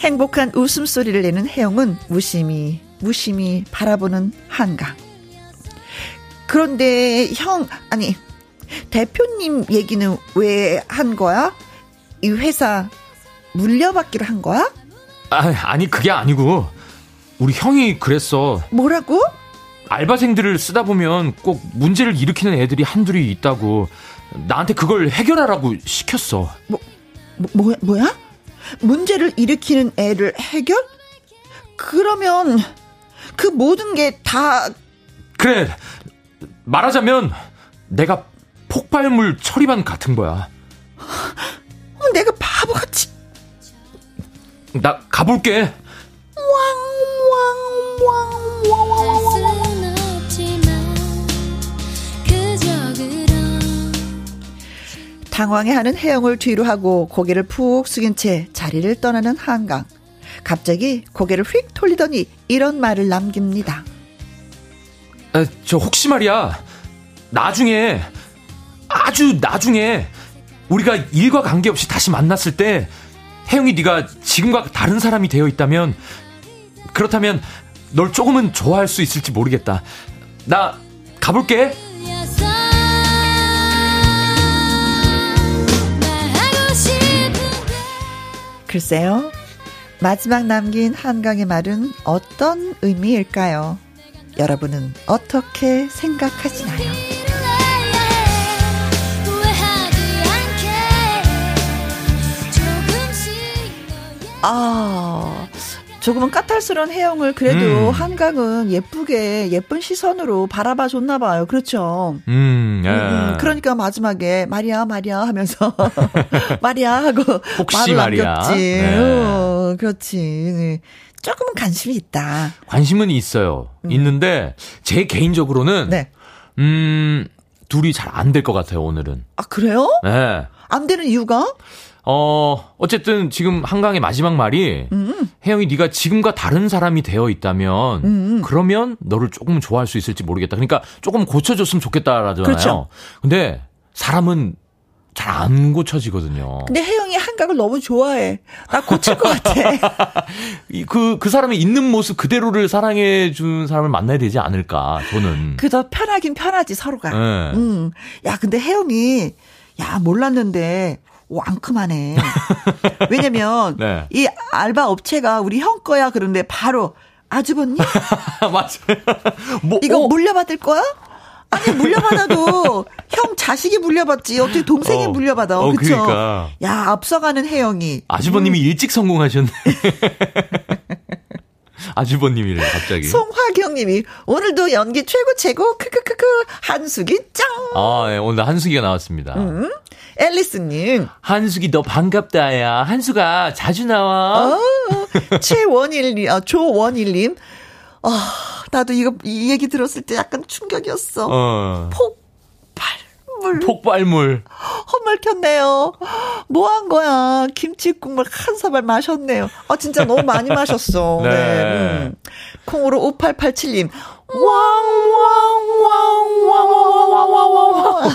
행복한 웃음소리를 내는 혜영은 무심히, 무심히 바라보는 한강. 그런데 형, 아니, 대표님 얘기는 왜 한 거야? 이 회사 물려받기로 한 거야? 아, 아니, 그게 아니고, 우리 형이 그랬어. 뭐라고? 알바생들을 쓰다 보면 꼭 문제를 일으키는 애들이 한둘이 있다고. 나한테 그걸 해결하라고 시켰어. 뭐, 뭐 뭐야, 뭐야? 문제를 일으키는 애를 해결? 그러면 그 모든 게 다 그래 말하자면 내가 폭발물 처리반 같은 거야. 내가 바보같이 나 가볼게. 당황해하는 혜영을 뒤로 하고 고개를 푹 숙인 채 자리를 떠나는 한강. 갑자기 고개를 휙 돌리더니 이런 말을 남깁니다. 아, 저 혹시 말이야 나중에 아주 나중에 우리가 일과 관계없이 다시 만났을 때 혜영이 네가 지금과 다른 사람이 되어 있다면 그렇다면 널 조금은 좋아할 수 있을지 모르겠다. 나 가볼게. 글쎄요. 마지막 남긴 한강의 말은 어떤 의미일까요? 여러분은 어떻게 생각하시나요? 아, 조금은 까탈스러운 해영을 그래도 음. 한강은 예쁘게 예쁜 시선으로 바라봐 줬나 봐요. 그렇죠. 음, 예. 음, 그러니까 마지막에 마리아 마리아 하면서 마리아 하고 혹시 말을 남겼지. 네. 어, 그렇지. 네. 조금은 관심이 있다. 관심은 있어요. 음. 있는데 제 개인적으로는 네. 음 둘이 잘 안 될 것 같아요 오늘은. 아 그래요? 네. 안 되는 이유가? 어, 어쨌든 지금 한강의 마지막 말이 음. 혜영이 네가 지금과 다른 사람이 되어 있다면 음. 그러면 너를 조금 좋아할 수 있을지 모르겠다. 그러니까 조금 고쳐줬으면 좋겠다라잖아요. 그렇죠. 근데 사람은 잘 안 고쳐지거든요. 근데 혜영이 한강을 너무 좋아해. 나 고칠 것 같아. 그, 그 사람의 있는 모습 그대로를 사랑해 준 사람을 만나야 되지 않을까, 저는. 그 더 편하긴 편하지, 서로가. 네. 음. 야, 근데 혜영이, 야, 몰랐는데, 왕큼하네. 왜냐면 네. 이 알바 업체가 우리 형 거야 그런데 바로 아주버님? 맞아요. 뭐, 이거 어? 물려받을 거야? 아니 물려받아도 형 자식이 물려받지 어떻게 동생이 어, 물려받아? 어, 그쵸? 그러니까. 야 앞서가는 혜영이. 아주버님이 음. 일찍 성공하셨네. 아주버님이래 갑자기. 송화경님이 오늘도 연기 최고 최고 크크크크 한숙이 짱. 아 네, 오늘 한숙이가 나왔습니다. 음. 앨리스님. 한숙이 너 반갑다야. 한숙아 자주 나와. 어, 최원일님, 아, 조원일님. 아, 나도 이거 이 얘기 들었을 때 약간 충격이었어. 어. 폭 발물. 폭발물. 헛말 켰네요. 뭐 한 거야? 김치 국물 한 사발 마셨네요. 아, 진짜 너무 많이 마셨어. 네. 네. 음. 콩으로 5887님. 왕왕왕왕왕왕왕왕.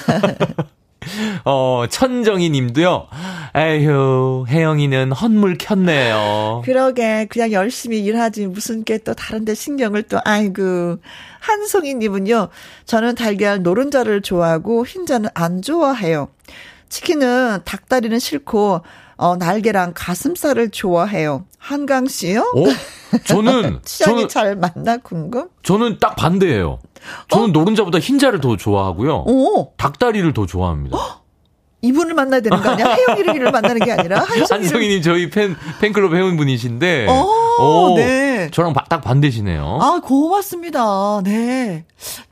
어, 천정희 님도요. 에휴, 혜영이는 헛물 켰네요. 그러게, 그냥 열심히 일하지. 무슨 게 또 다른데 신경을 또, 아이고. 한송이 님은요. 저는 달걀 노른자를 좋아하고 흰자는 안 좋아해요. 치킨은 닭다리는 싫고, 어, 날개랑 가슴살을 좋아해요. 한강 씨요? 어? 저는 취향이 저는 잘 맞나 궁금? 저는 딱 반대예요. 저는 어? 노른자보다 흰자를 더 좋아하고요. 오, 닭다리를 더 좋아합니다. 이분을 만나야 되는 거 아니야? 혜영이를 만나는 게 아니라. 한성희님 저희 팬 팬클럽 회원분이신데, 어, 네. 저랑 바- 딱 반대시네요. 아, 고맙습니다. 네.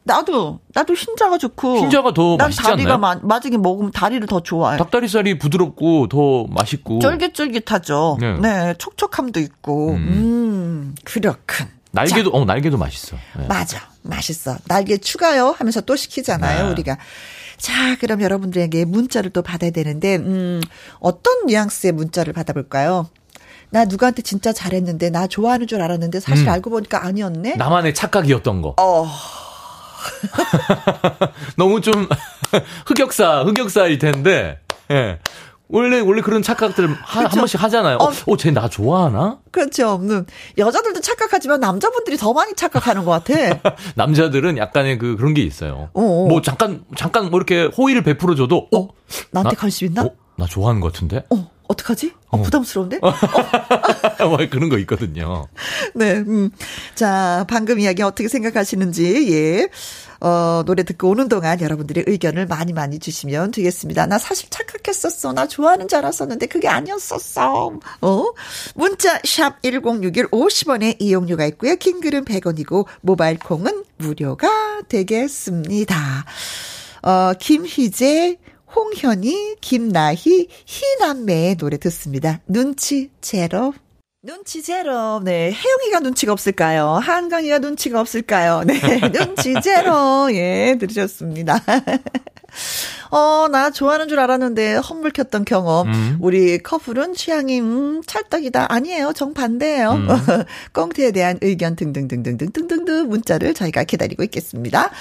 나도, 나도 흰자가 좋고. 흰자가 더난 맛있지 다리가 않나요? 마, 맞으게 먹으면 다리를 더 좋아해. 닭다리살이 부드럽고 더 맛있고 쫄깃쫄깃하죠. 네. 네. 촉촉함도 있고. 음, 그렇군. 날개도 어 날개도 맛있어. 네. 맞아. 맛있어. 날개 추가요 하면서 또 시키잖아요, 네. 우리가. 자, 그럼 여러분들에게 문자를 또 받아야 되는데, 음, 어떤 뉘앙스의 문자를 받아볼까요? 나 누구한테 진짜 잘했는데, 나 좋아하는 줄 알았는데, 사실 음. 알고 보니까 아니었네? 나만의 착각이었던 거. 어, 너무 좀 흑역사 흑역사일 텐데. 예. 원래 원래 그런 착각들 한, 한 번씩 하잖아요. 어, 어. 어, 쟤 나 좋아하나? 그렇죠. 음, 여자들도 착각하지만 남자분들이 더 많이 착각하는 것 같아. 남자들은 약간의 그 그런 게 있어요. 어어. 뭐 잠깐 잠깐 뭐 이렇게 호의를 베풀어 줘도 어, 나한테 나- 관심 있나? 어, 나 좋아하는 것 같은데. 어, 어떡하지? 어, 부담스러운데? 뭐 그런 거 있거든요. 네, 음. 자, 방금 이야기 어떻게 생각하시는지, 예. 어, 노래 듣고 오는 동안 여러분들의 의견을 많이 많이 주시면 되겠습니다. 나 사실 착각했었어. 나 좋아하는 줄 알았었는데 그게 아니었었어. 어? 문자 샵 1061 50원의 이용료가 있고요. 킹글은 100원이고 모바일 콩은 무료가 되겠습니다. 어, 김희재, 홍현희, 김나희, 희남매의 노래 듣습니다. 눈치 제로. 눈치 제로. 네. 혜영이가 눈치가 없을까요? 한강이가 눈치가 없을까요? 네. 눈치 제로. 예, 들으셨습니다. 어, 나 좋아하는 줄 알았는데 헛물켰던 경험. 음. 우리 커플은 취향이 음, 찰떡이다. 아니에요. 정반대예요. 음. 꽁트에 대한 의견 등등등등등등등 문자를 저희가 기다리고 있겠습니다.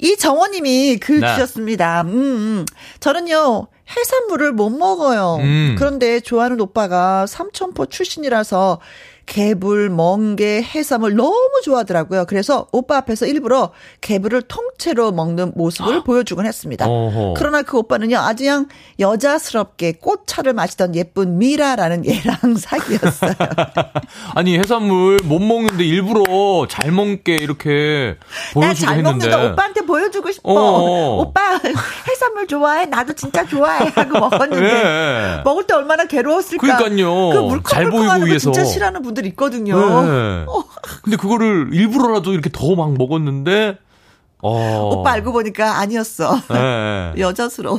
이 정원님이 글 네. 주셨습니다. 음, 음. 저는요, 해산물을 못 먹어요. 음. 그런데 좋아하는 오빠가 삼천포 출신이라서 개불, 멍게, 해삼을 너무 좋아하더라고요. 그래서 오빠 앞에서 일부러 개불을 통째로 먹는 모습을 보여주곤 했습니다. 어허. 그러나 그 오빠는요, 아주 그냥 여자스럽게 꽃차를 마시던 예쁜 미라라는 얘랑 사귀었어요. 아니 해산물 못 먹는데 일부러 잘 먹게 이렇게 나 보여주고 잘 했는데. 먹는다 오빠한테 보여주고 싶어. 어. 오빠 해산물 좋아해? 나도 진짜 좋아해 하고 먹었는데 예. 먹을 때 얼마나 괴로웠을까. 그러니까요. 그 물컹물컹하는 거 위해서. 진짜 싫어하는 분들 있거든요. 네. 근데 그거를 일부러라도 이렇게 더 막 먹었는데 어. 오빠 알고 보니까 아니었어. 네. 여자스러움.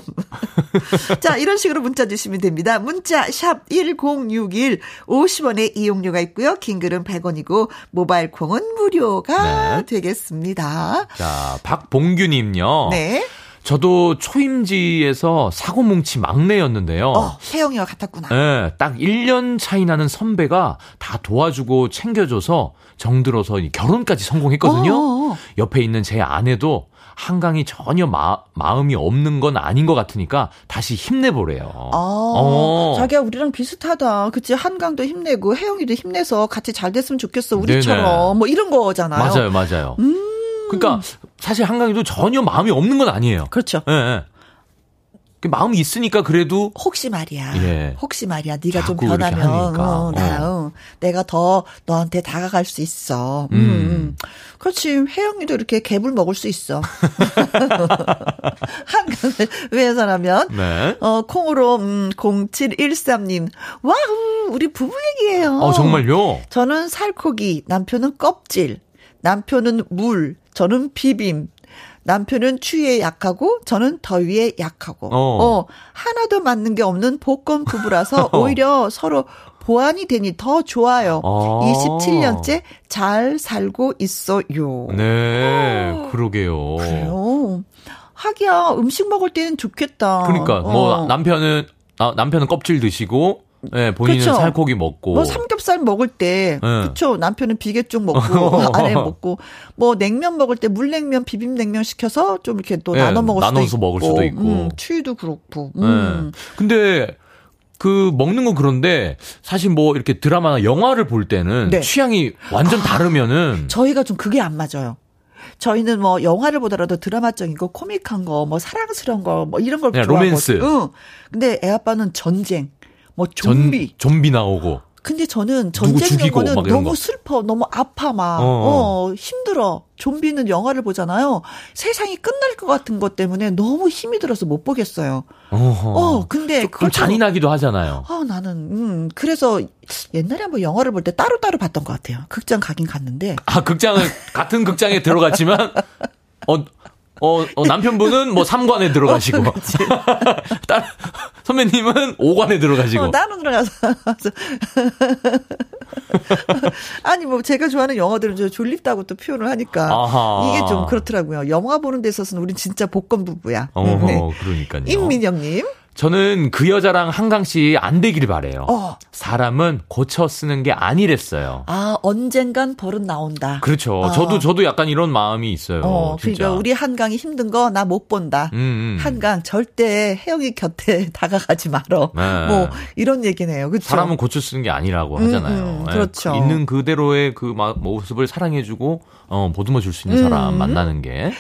자, 이런 식으로 문자 주시면 됩니다. 문자 샵 1061, 50원의 이용료가 있고요. 긴 글은 100원이고 모바일 콩은 무료가 네. 되겠습니다. 자, 박봉규 님요. 네. 저도 초임지에서 사고뭉치 막내였는데요. 어, 태영이와 같았구나. 네, 딱 1년 차이 나는 선배가 다 도와주고 챙겨줘서 정들어서 이 결혼까지 성공했거든요. 어어. 옆에 있는 제 아내도 한강이 전혀 마, 마음이 없는 건 아닌 것 같으니까 다시 힘내보래요. 아, 어. 자기야 우리랑 비슷하다. 그치 한강도 힘내고 혜영이도 힘내서 같이 잘 됐으면 좋겠어. 우리처럼 네네. 뭐 이런 거잖아요. 맞아요, 맞아요. 음. 그러니까 사실 한강이도 전혀 마음이 없는 건 아니에요. 그렇죠. 예, 예. 그 마음이 있으니까 그래도 혹시 말이야. 예. 혹시 말이야. 네가 좀 변하면. 어, 나 어. 어, 내가 더 너한테 다가갈 수 있어. 음. 음. 음. 그렇지. 혜영이도 이렇게 개불 먹을 수 있어. 한강을 위해서라면 네. 어, 콩으로, 음, 0713님. 와우, 우리 부부 얘기예요. 어, 정말요? 저는 살코기, 남편은 껍질, 남편은 물, 저는 비빔. 남편은 추위에 약하고 저는 더위에 약하고. 어. 어, 하나도 맞는 게 없는 복권 부부라서 오히려 서로 보완이 되니 더 좋아요. 어. 27년째 잘 살고 있어요. 네, 그러게요. 그래요. 하기야 음식 먹을 때는 좋겠다. 그러니까 뭐 어. 남편은 아, 남편은 껍질 드시고 예, 본인은 그쵸. 살코기 먹고 뭐 삼겹살 먹을 때 네. 그쵸 남편은 비계 쪽 먹고 아내 먹고 뭐 냉면 먹을 때 물냉면 비빔냉면 시켜서 좀 이렇게 또 네, 나눠 먹을 수도 나눠서 있고 먹을 수도 있고. 음, 추위도 그렇고 음. 예. 근데 그 먹는 건 그런데 사실 뭐 이렇게 드라마나 영화를 볼 때는 네. 취향이 완전 다르면은 저희가 좀 그게 안 맞아요. 저희는 뭐 영화를 보더라도 드라마적인 거, 코믹한 거, 뭐 사랑스러운 거, 뭐 이런 걸 좋아하고. 로맨스. 응. 근데 애 아빠는 전쟁, 뭐 좀비. 전, 좀비 나오고. 근데 저는 전쟁 영화는 너무 거. 슬퍼, 너무 아파, 막, 어. 어. 힘들어. 좀비는 영화를 보잖아요. 세상이 끝날 것 같은 것 때문에 너무 힘이 들어서 못 보겠어요. 어허. 어, 근데 그걸 잔인하기도 하잖아요. 어, 나는 음, 그래서 옛날에 한번 영화를 볼 때 따로따로 봤던 것 같아요. 극장 가긴 갔는데. 아, 극장은 같은 극장에 들어갔지만 어 어, 어, 남편분은 뭐 3관에 들어가시고. 어, 딸, 선배님은 5관에 들어가시고. 어, 따로 들어가서. 아니, 뭐, 제가 좋아하는 영화들은 저 졸립다고 또 표현을 하니까. 아하. 이게 좀 그렇더라고요. 영화 보는 데 있어서는 우린 진짜 복권 부부야. 어허, 네. 그러니까요. 임민영님. 저는 그 여자랑 한강 씨 안 되기를 바래요. 어. 사람은 고쳐 쓰는 게 아니랬어요. 아 언젠간 버릇 나온다. 그렇죠. 어. 저도 저도 약간 이런 마음이 있어요. 어, 그러니까 우리 한강이 힘든 거 나 못 본다. 음, 음. 한강 절대 혜영이 곁에 다가가지 말어. 네. 뭐 이런 얘기네요. 그렇죠. 사람은 고쳐 쓰는 게 아니라고 음, 하잖아요. 음, 그렇죠. 네. 있는 그대로의 그 모습을 사랑해주고 어, 보듬어 줄 수 있는 사람 음. 만나는 게.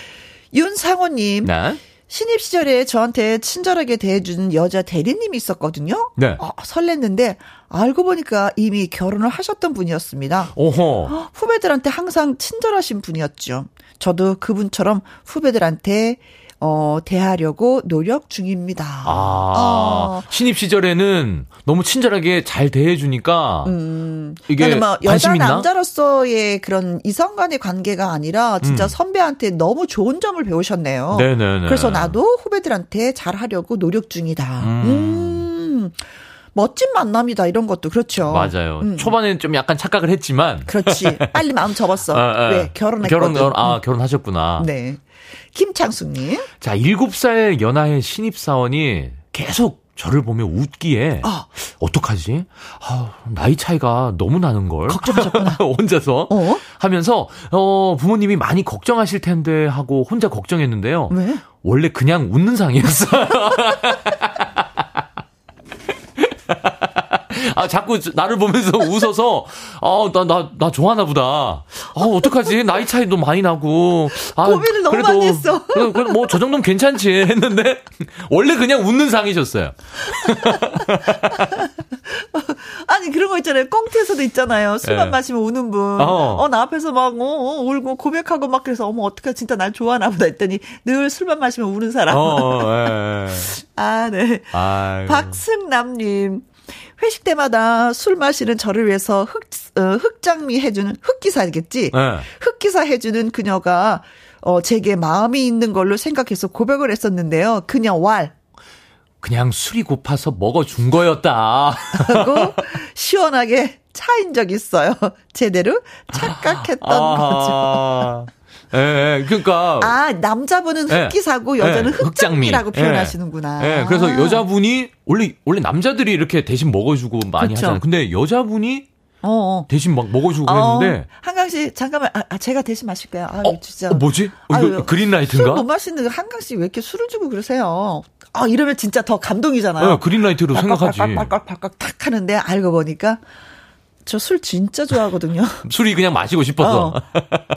윤상호님. 네. 신입 시절에 저한테 친절하게 대해준 여자 대리님이 있었거든요. 네. 아, 설렜는데 알고 보니까 이미 결혼을 하셨던 분이었습니다. 오호. 후배들한테 항상 친절하신 분이었죠. 저도 그분처럼 후배들한테 어, 대하려고 노력 중입니다. 아, 어. 신입 시절에는 너무 친절하게 잘 대해주니까, 음, 이게 뭐 여자 있나? 남자로서의 그런 이성 간의 관계가 아니라 진짜 음. 선배한테 너무 좋은 점을 배우셨네요. 네네네. 그래서 나도 후배들한테 잘 하려고 노력 중이다. 음. 음. 멋진 만남이다 이런 것도 그렇죠. 맞아요. 음. 초반에는 좀 약간 착각을 했지만 그렇지. 빨리 마음 접었어. 아, 아, 왜 결혼했거든. 결혼 아 결혼하셨구나. 네. 김창숙님. 자, 7살 연하의 신입사원이 계속 저를 보며 웃기에 어. 어떡하지? 아, 나이 차이가 너무 나는 걸. 걱정하셨구나. 혼자서 어? 하면서 어, 부모님이 많이 걱정하실 텐데 하고 혼자 걱정했는데요. 왜? 원래 그냥 웃는 상이었어요. 아, 자꾸 나를 보면서 웃어서, 아, 나, 나, 나 좋아하나 보다. 아, 어떡하지? 나이 차이도 많이 나고. 아, 고민을 너무 그래도, 많이 했어. 그래, 뭐, 저 정도면 괜찮지. 했는데, 원래 그냥 웃는 상이셨어요. 아니, 그런 거 있잖아요. 꽁트에서도 있잖아요. 술만 네. 마시면 우는 분. 어. 어, 나 앞에서 막, 어, 어, 울고 고백하고 막 그래서, 어머, 어떡하 진짜 날 좋아하나 보다 했더니 늘 술만 마시면 우는 사람. 어, 예, 예. 아, 네. 아유. 박승남님. 회식 때마다 술 마시는 저를 위해서 흑, 어, 흑장미 해주는 흑기사겠지? 네. 흑기사 해주는 그녀가 어, 제게 마음이 있는 걸로 생각해서 고백을 했었는데요. 그녀 왈. 그냥 술이 고파서 먹어준 거였다. 하고 시원하게 차인 적 있어요. 제대로 착각했던 아, 거죠. 예, 예, 그러니까 아 남자분은 예. 흑기사고 예, 여자는 예, 흑장미라고 표현하시는구나. 예, 그래서 아. 여자분이 원래 원래 남자들이 이렇게 대신 먹어주고 많이 그쵸. 하잖아요. 근데 여자분이 어, 어. 대신 막 먹어주고 어, 그랬는데. 한강 씨, 잠깐만, 아, 아 제가 대신 마실게요. 아, 어, 진짜. 어, 뭐지? 어, 이거 그린라이트인가? 술 못 마시는 한강 씨 왜 이렇게 술을 주고 그러세요? 아, 이러면 진짜 더 감동이잖아요. 네, 그린라이트로 생각하지. 빡빡 빡빡빡 탁 하는데 알고 보니까 저 술 진짜 좋아하거든요. 술이 그냥 마시고 싶어서. 어.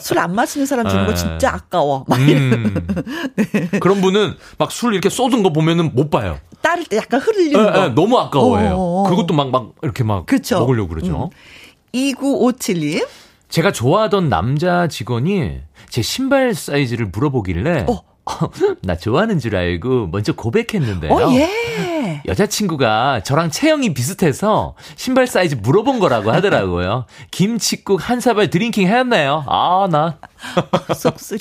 술안 마시는 사람 주는 거 네. 진짜 아까워. 막 음. 네. 그런 분은 막 술 이렇게 쏟은 거 보면은 못 봐요. 따를 때 약간 흐르는 네, 거. 네, 너무 아까워해요. 어어. 그것도 막, 막 이렇게 막 그쵸? 먹으려고 그러죠. 음. 2957님. 제가 좋아하던 남자 직원이 제 신발 사이즈를 물어보길래 어. 나 좋아하는 줄 알고 먼저 고백했는데요. 어, 예. 여자친구가 저랑 체형이 비슷해서 신발 사이즈 물어본 거라고 하더라고요. 김치국 한 사발 drinking 했나요? 아, 나. 속 쓰려.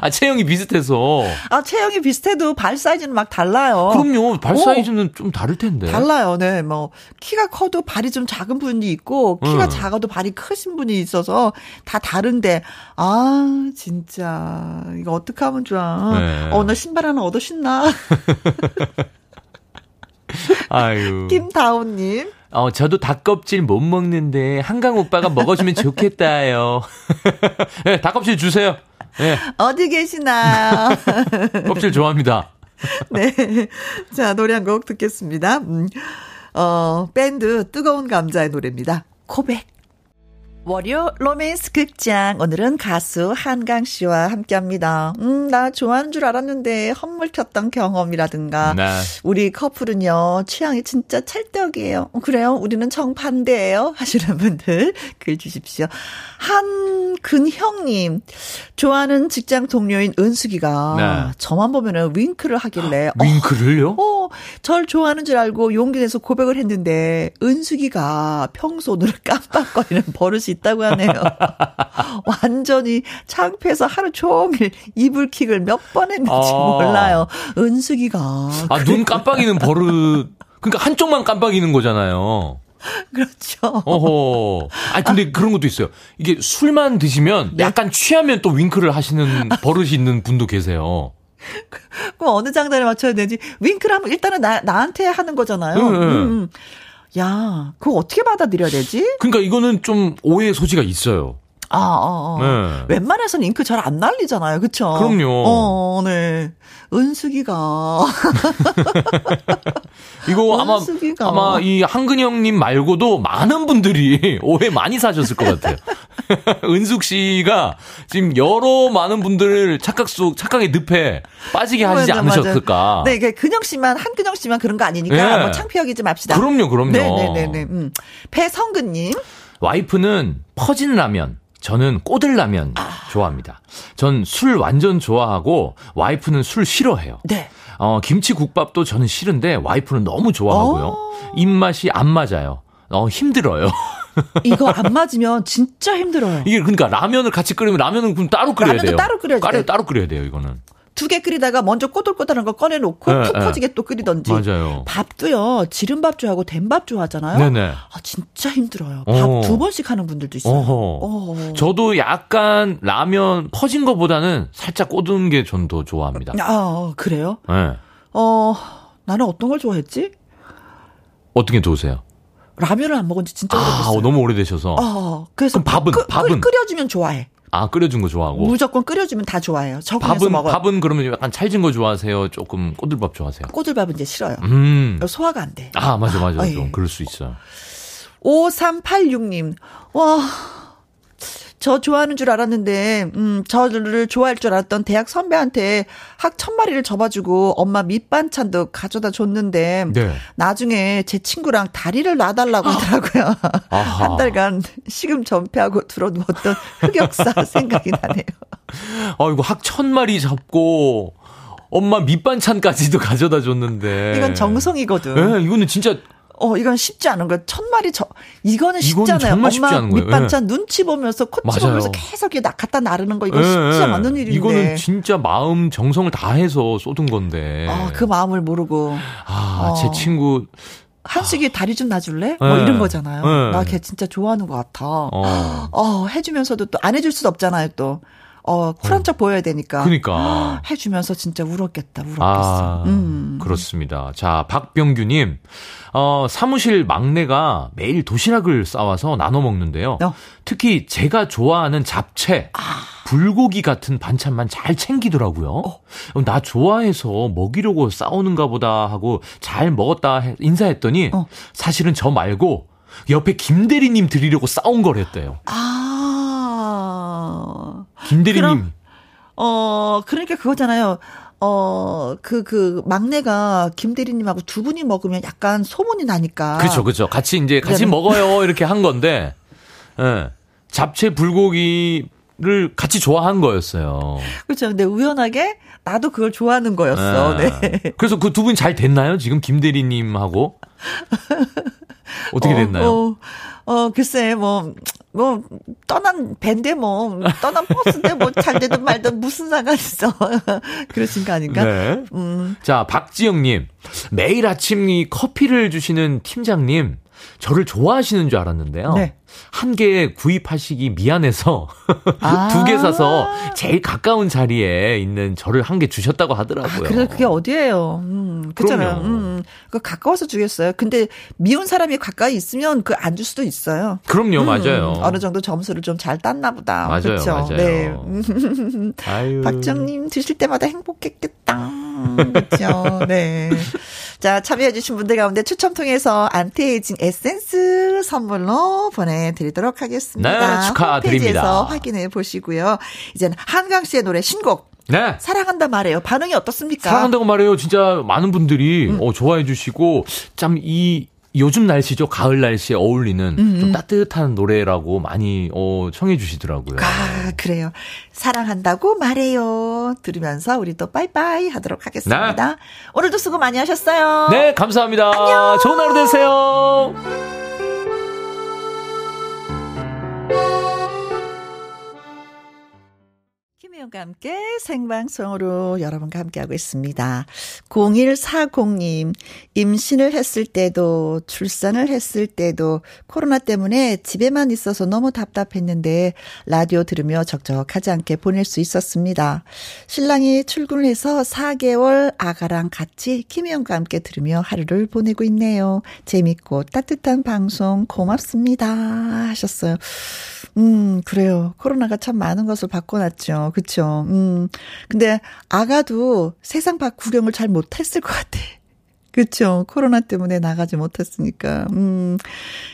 아, 체형이 비슷해서. 아, 체형이 비슷해도 발 사이즈는 막 달라요. 그럼요. 발 사이즈는 오. 좀 다를 텐데. 달라요. 네. 뭐, 키가 커도 발이 좀 작은 분이 있고, 키가 음. 작아도 발이 크신 분이 있어서 다 다른데, 아, 진짜. 이거 어떻게 하면 좋아. 네. 어, 나 신발 하나 얻어 신나. 아유. 김다운님. 어, 저도 닭껍질 못 먹는데 한강 오빠가 먹어주면 좋겠다요. 네, 닭껍질 주세요. 네. 어디 계시나요? 껍질 좋아합니다. 네. 자, 노래 한 곡 듣겠습니다. 음, 어, 밴드 뜨거운 감자의 노래입니다. 고백. 월요 로맨스 극장 오늘은 가수 한강 씨와 함께 합니다. 음, 나 좋아하는 줄 알았는데 헛물 켰던 경험이라든가 네. 우리 커플은요 취향이 진짜 찰떡이에요. 어, 그래요? 우리는 정반대예요. 하시는 분들 글 주십시오. 한근형님 좋아하는 직장 동료인 은숙이가 네. 저만 보면은 윙크를 하길래 윙크를요? 어, 어, 절 좋아하는 줄 알고 용기 내서 고백을 했는데 은숙이가 평소 눈을 깜빡거리는 버릇이 있다고 하네요. 완전히 창피해서 하루 종일 이불킥을 몇 번 했는지 아. 몰라요. 은숙이가. 아, 눈 깜빡이는 버릇. 그러니까 한쪽만 깜빡이는 거잖아요. 그렇죠. 어허. 아 근데 그런 것도 있어요. 이게 술만 드시면 네. 약간 취하면 또 윙크를 하시는 버릇이 있는 분도 계세요. 그럼 어느 장단에 맞춰야 되지? 윙크를 하면 일단은 나, 나한테 하는 거잖아요. 음, 음. 음. 야, 그거 어떻게 받아들여야 되지? 그러니까 이거는 좀 오해 소지가 있어요. 아, 어, 어. 네. 웬만해서는 잉크 잘 안 날리잖아요. 그쵸? 그럼요. 어, 네. 은숙이가. 이거 아마, 은숙이가. 아마 이 한근영님 말고도 많은 분들이 오해 많이 사셨을 것 같아요. 은숙 씨가 지금 여러 많은 분들을 착각 속, 착각의 늪에 빠지게 하시지 맞아, 않으셨을까. 맞아. 네, 그 근영 씨만, 한근영 씨만 그런 거 아니니까 네. 뭐 창피하게 좀 합시다. 그럼요, 그럼요. 네네네. 네, 네, 네. 음. 배성근님. 와이프는 퍼진 라면, 저는 꼬들라면 아. 좋아합니다. 전 술 완전 좋아하고 와이프는 술 싫어해요. 네. 어, 김치국밥도 저는 싫은데 와이프는 너무 좋아하고요. 오. 어. 입맛이 안 맞아요. 어, 힘들어요. 이거 안 맞으면 진짜 힘들어요. 이게 그러니까 라면을 같이 끓이면 라면은 그럼 따로 끓여야 돼요. 따로 끓여야 돼요. 따로 끓여야 돼요, 이거는. 두 개 끓이다가 먼저 꼬들꼬들한 거 꺼내놓고 네, 푹 네. 퍼지게 또 끓이던지. 맞아요. 밥도요, 지른밥 좋아하고 된밥 좋아하잖아요. 네네. 아, 진짜 힘들어요. 밥 두 번씩 하는 분들도 있어요. 어허. 저도 약간 라면 퍼진 거보다는 살짝 꼬든 게 전 더 좋아합니다. 아, 그래요? 네. 어, 나는 어떤 걸 좋아했지? 어떤 게 좋으세요? 라면을 안 먹은 지 진짜 아, 오래됐어요. 아, 너무 오래되셔서. 어, 그래서 밥은 끄, 밥은 끓여주면 좋아해. 아 끓여준 거 좋아하고 무조건 끓여주면 다 좋아해요. 밥은 먹어요. 밥은 그러면 약간 찰진 거 좋아하세요? 조금 꼬들밥 좋아하세요? 꼬들밥은 이제 싫어요. 음. 소화가 안 돼. 아 맞아 맞아 아, 좀 예. 그럴 수 있어요. 5386님 와 저 좋아하는 줄 알았는데, 음, 저를 좋아할 줄 알았던 대학 선배한테 학 천마리를 접어주고 엄마 밑반찬도 가져다 줬는데, 네. 나중에 제 친구랑 다리를 놔달라고 하더라고요. 한 달간 식음 전폐하고 들어누웠던 흑역사 생각이 나네요. 아이고, 학 천마리 잡고, 엄마 밑반찬까지도 가져다 줬는데. 이건 정성이거든. 네, 이거는 진짜 어, 이건 쉽지 않은 거예요. 천 마리 저, 이거는 쉽잖아요. 엄마 쉽지. 밑반찬 네. 눈치 보면서 코치 보면서 계속 이렇게 갖다 나르는 거 이거 네. 쉽지 않은 일인데. 이거는 진짜 마음 정성을 다해서 쏟은 건데. 아, 그 마음을 모르고. 아, 어. 제 친구 한식이 다리 좀 놔줄래? 뭐 네. 이런 거잖아요. 네. 나걔 진짜 좋아하는 것 같아. 어. 어, 해주면서도 또 안 해줄 수도 없잖아요, 또. 어, 쿨한 어. 척 보여야 되니까. 그니까. 해주면서 진짜 울었겠다, 울었겠어. 아, 음. 그렇습니다. 자, 박병규님. 어, 사무실 막내가 매일 도시락을 싸와서 나눠 먹는데요. 어. 특히 제가 좋아하는 잡채, 아. 불고기 같은 반찬만 잘 챙기더라고요. 어. 어. 나 좋아해서 먹이려고 싸우는가 보다 하고 잘 먹었다 인사했더니 어. 사실은 저 말고 옆에 김대리님 드리려고 싸운 거랬대요. 아. 김대리님. 어, 그러니까 그거잖아요. 어, 그, 그, 막내가 김대리님하고 두 분이 먹으면 약간 소문이 나니까. 그렇죠, 그렇죠. 같이 이제 같이 네. 먹어요. 이렇게 한 건데, 예. 네. 잡채 불고기 를 같이 좋아한 거였어요. 그렇죠. 근데 우연하게 나도 그걸 좋아하는 거였어. 네. 네. 그래서 그 두 분 잘 됐나요? 지금 김대리님하고? 어떻게 됐나요? 어, 어, 어, 글쎄, 뭐, 뭐, 떠난 밴데 뭐, 떠난 버스인데 뭐, 잘 되든 말든 무슨 상관 있어. 그러신 거 아닌가? 네. 음. 자, 박지영님. 매일 아침 이 커피를 주시는 팀장님. 저를 좋아하시는 줄 알았는데요. 네. 한개 구입하시기 미안해서 아~ 두개 사서 제일 가까운 자리에 있는 저를 한 개 주셨다고 하더라고요. 아, 그래 그게 어디예요? 음, 그렇잖아요. 음, 음, 그 가까워서 주겠어요. 근데 미운 사람이 가까이 있으면 그 안 줄 수도 있어요. 그럼요, 음, 맞아요. 어느 정도 점수를 좀 잘 땄나 보다. 맞아요, 그렇죠? 맞아요. 네. 아유. 박정님 드실 때마다 행복했겠다. 그렇죠. 네. 자, 참여해주신 분들 가운데 추첨 통해서 안티에이징 에센스 선물로 보내드리도록 하겠습니다. 네, 축하드립니다. 홈페이지에서 확인해 보시고요. 이제는 한강 씨의 노래 신곡. 네. 사랑한다 말해요. 반응이 어떻습니까? 사랑한다고 말해요. 진짜 많은 분들이 음. 어, 좋아해 주시고 참 이 요즘 날씨죠. 가을 날씨에 어울리는 음음. 좀 음. 따뜻한 노래라고 많이 어, 청해 주시더라고요. 아, 그래요. 사랑한다고 말해요. 들으면서 우리 또 빠이빠이 하도록 하겠습니다. 네. 오늘도 수고 많이 하셨어요. 네, 감사합니다. 안녕. 좋은 하루 되세요. 김혜영과 함께 생방송으로 여러분과 함께하고 있습니다. 0140님, 임신을 했을 때도, 출산을 했을 때도, 코로나 때문에 집에만 있어서 너무 답답했는데, 라디오 들으며 적적하지 않게 보낼 수 있었습니다. 신랑이 출근을 해서 4개월 아가랑 같이 김혜영과 함께 들으며 하루를 보내고 있네요. 재밌고 따뜻한 방송 고맙습니다. 하셨어요. 음, 그래요. 코로나가 참 많은 것을 바꿔놨죠. 그쵸. 음. 근데 아가도 세상 밖 구경을 잘 못했을 것 같아. 그쵸. 코로나 때문에 나가지 못했으니까. 음,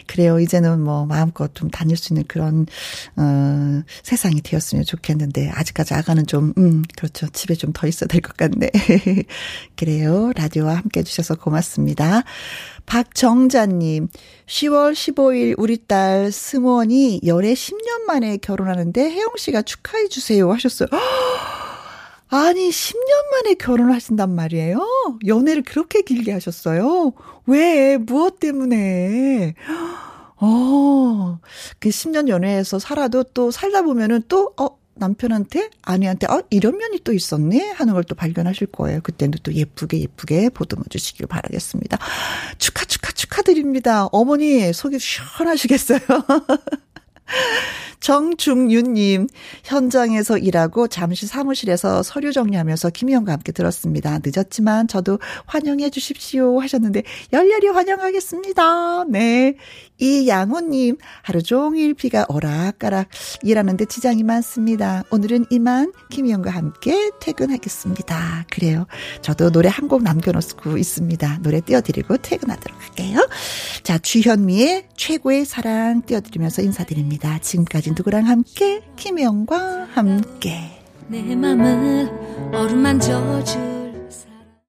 그래요. 이제는 뭐 마음껏 좀 다닐 수 있는 그런, 어, 세상이 되었으면 좋겠는데, 아직까지 아가는 좀, 음, 그렇죠. 집에 좀 더 있어야 될 것 같네. 그래요. 라디오와 함께 해 주셔서 고맙습니다. 박정자님, 10월 15일 우리 딸 승원이 연애 10년 만에 결혼하는데 혜영 씨가 축하해 주세요 하셨어요. 아니, 10년 만에 결혼하신단 말이에요? 연애를 그렇게 길게 하셨어요? 왜? 무엇 때문에? 어, 그 10년 연애에서 살아도 또 살다 보면은 또, 어, 남편한테, 아내한테, 어, 이런 면이 또 있었네? 하는 걸 또 발견하실 거예요. 그때는 또 예쁘게, 예쁘게 보듬어 주시길 바라겠습니다. 축하, 축하, 축하드립니다. 어머니, 속이 시원하시겠어요? 정중윤님, 현장에서 일하고 잠시 사무실에서 서류 정리하면서 김희영과 함께 들었습니다. 늦었지만 저도 환영해 주십시오 하셨는데, 열렬히 환영하겠습니다. 네. 이양호님, 하루 종일 비가 오락가락 일하는데 지장이 많습니다. 오늘은 이만 김희영과 함께 퇴근하겠습니다. 그래요. 저도 노래 한 곡 남겨놓고 있습니다. 노래 띄워드리고 퇴근하도록 할게요. 자, 주현미의 최고의 사랑 띄워드리면서 인사드립니다. 지금까지 누구랑 함께? 김혜영과 함께. 내 맘을 어루만져 주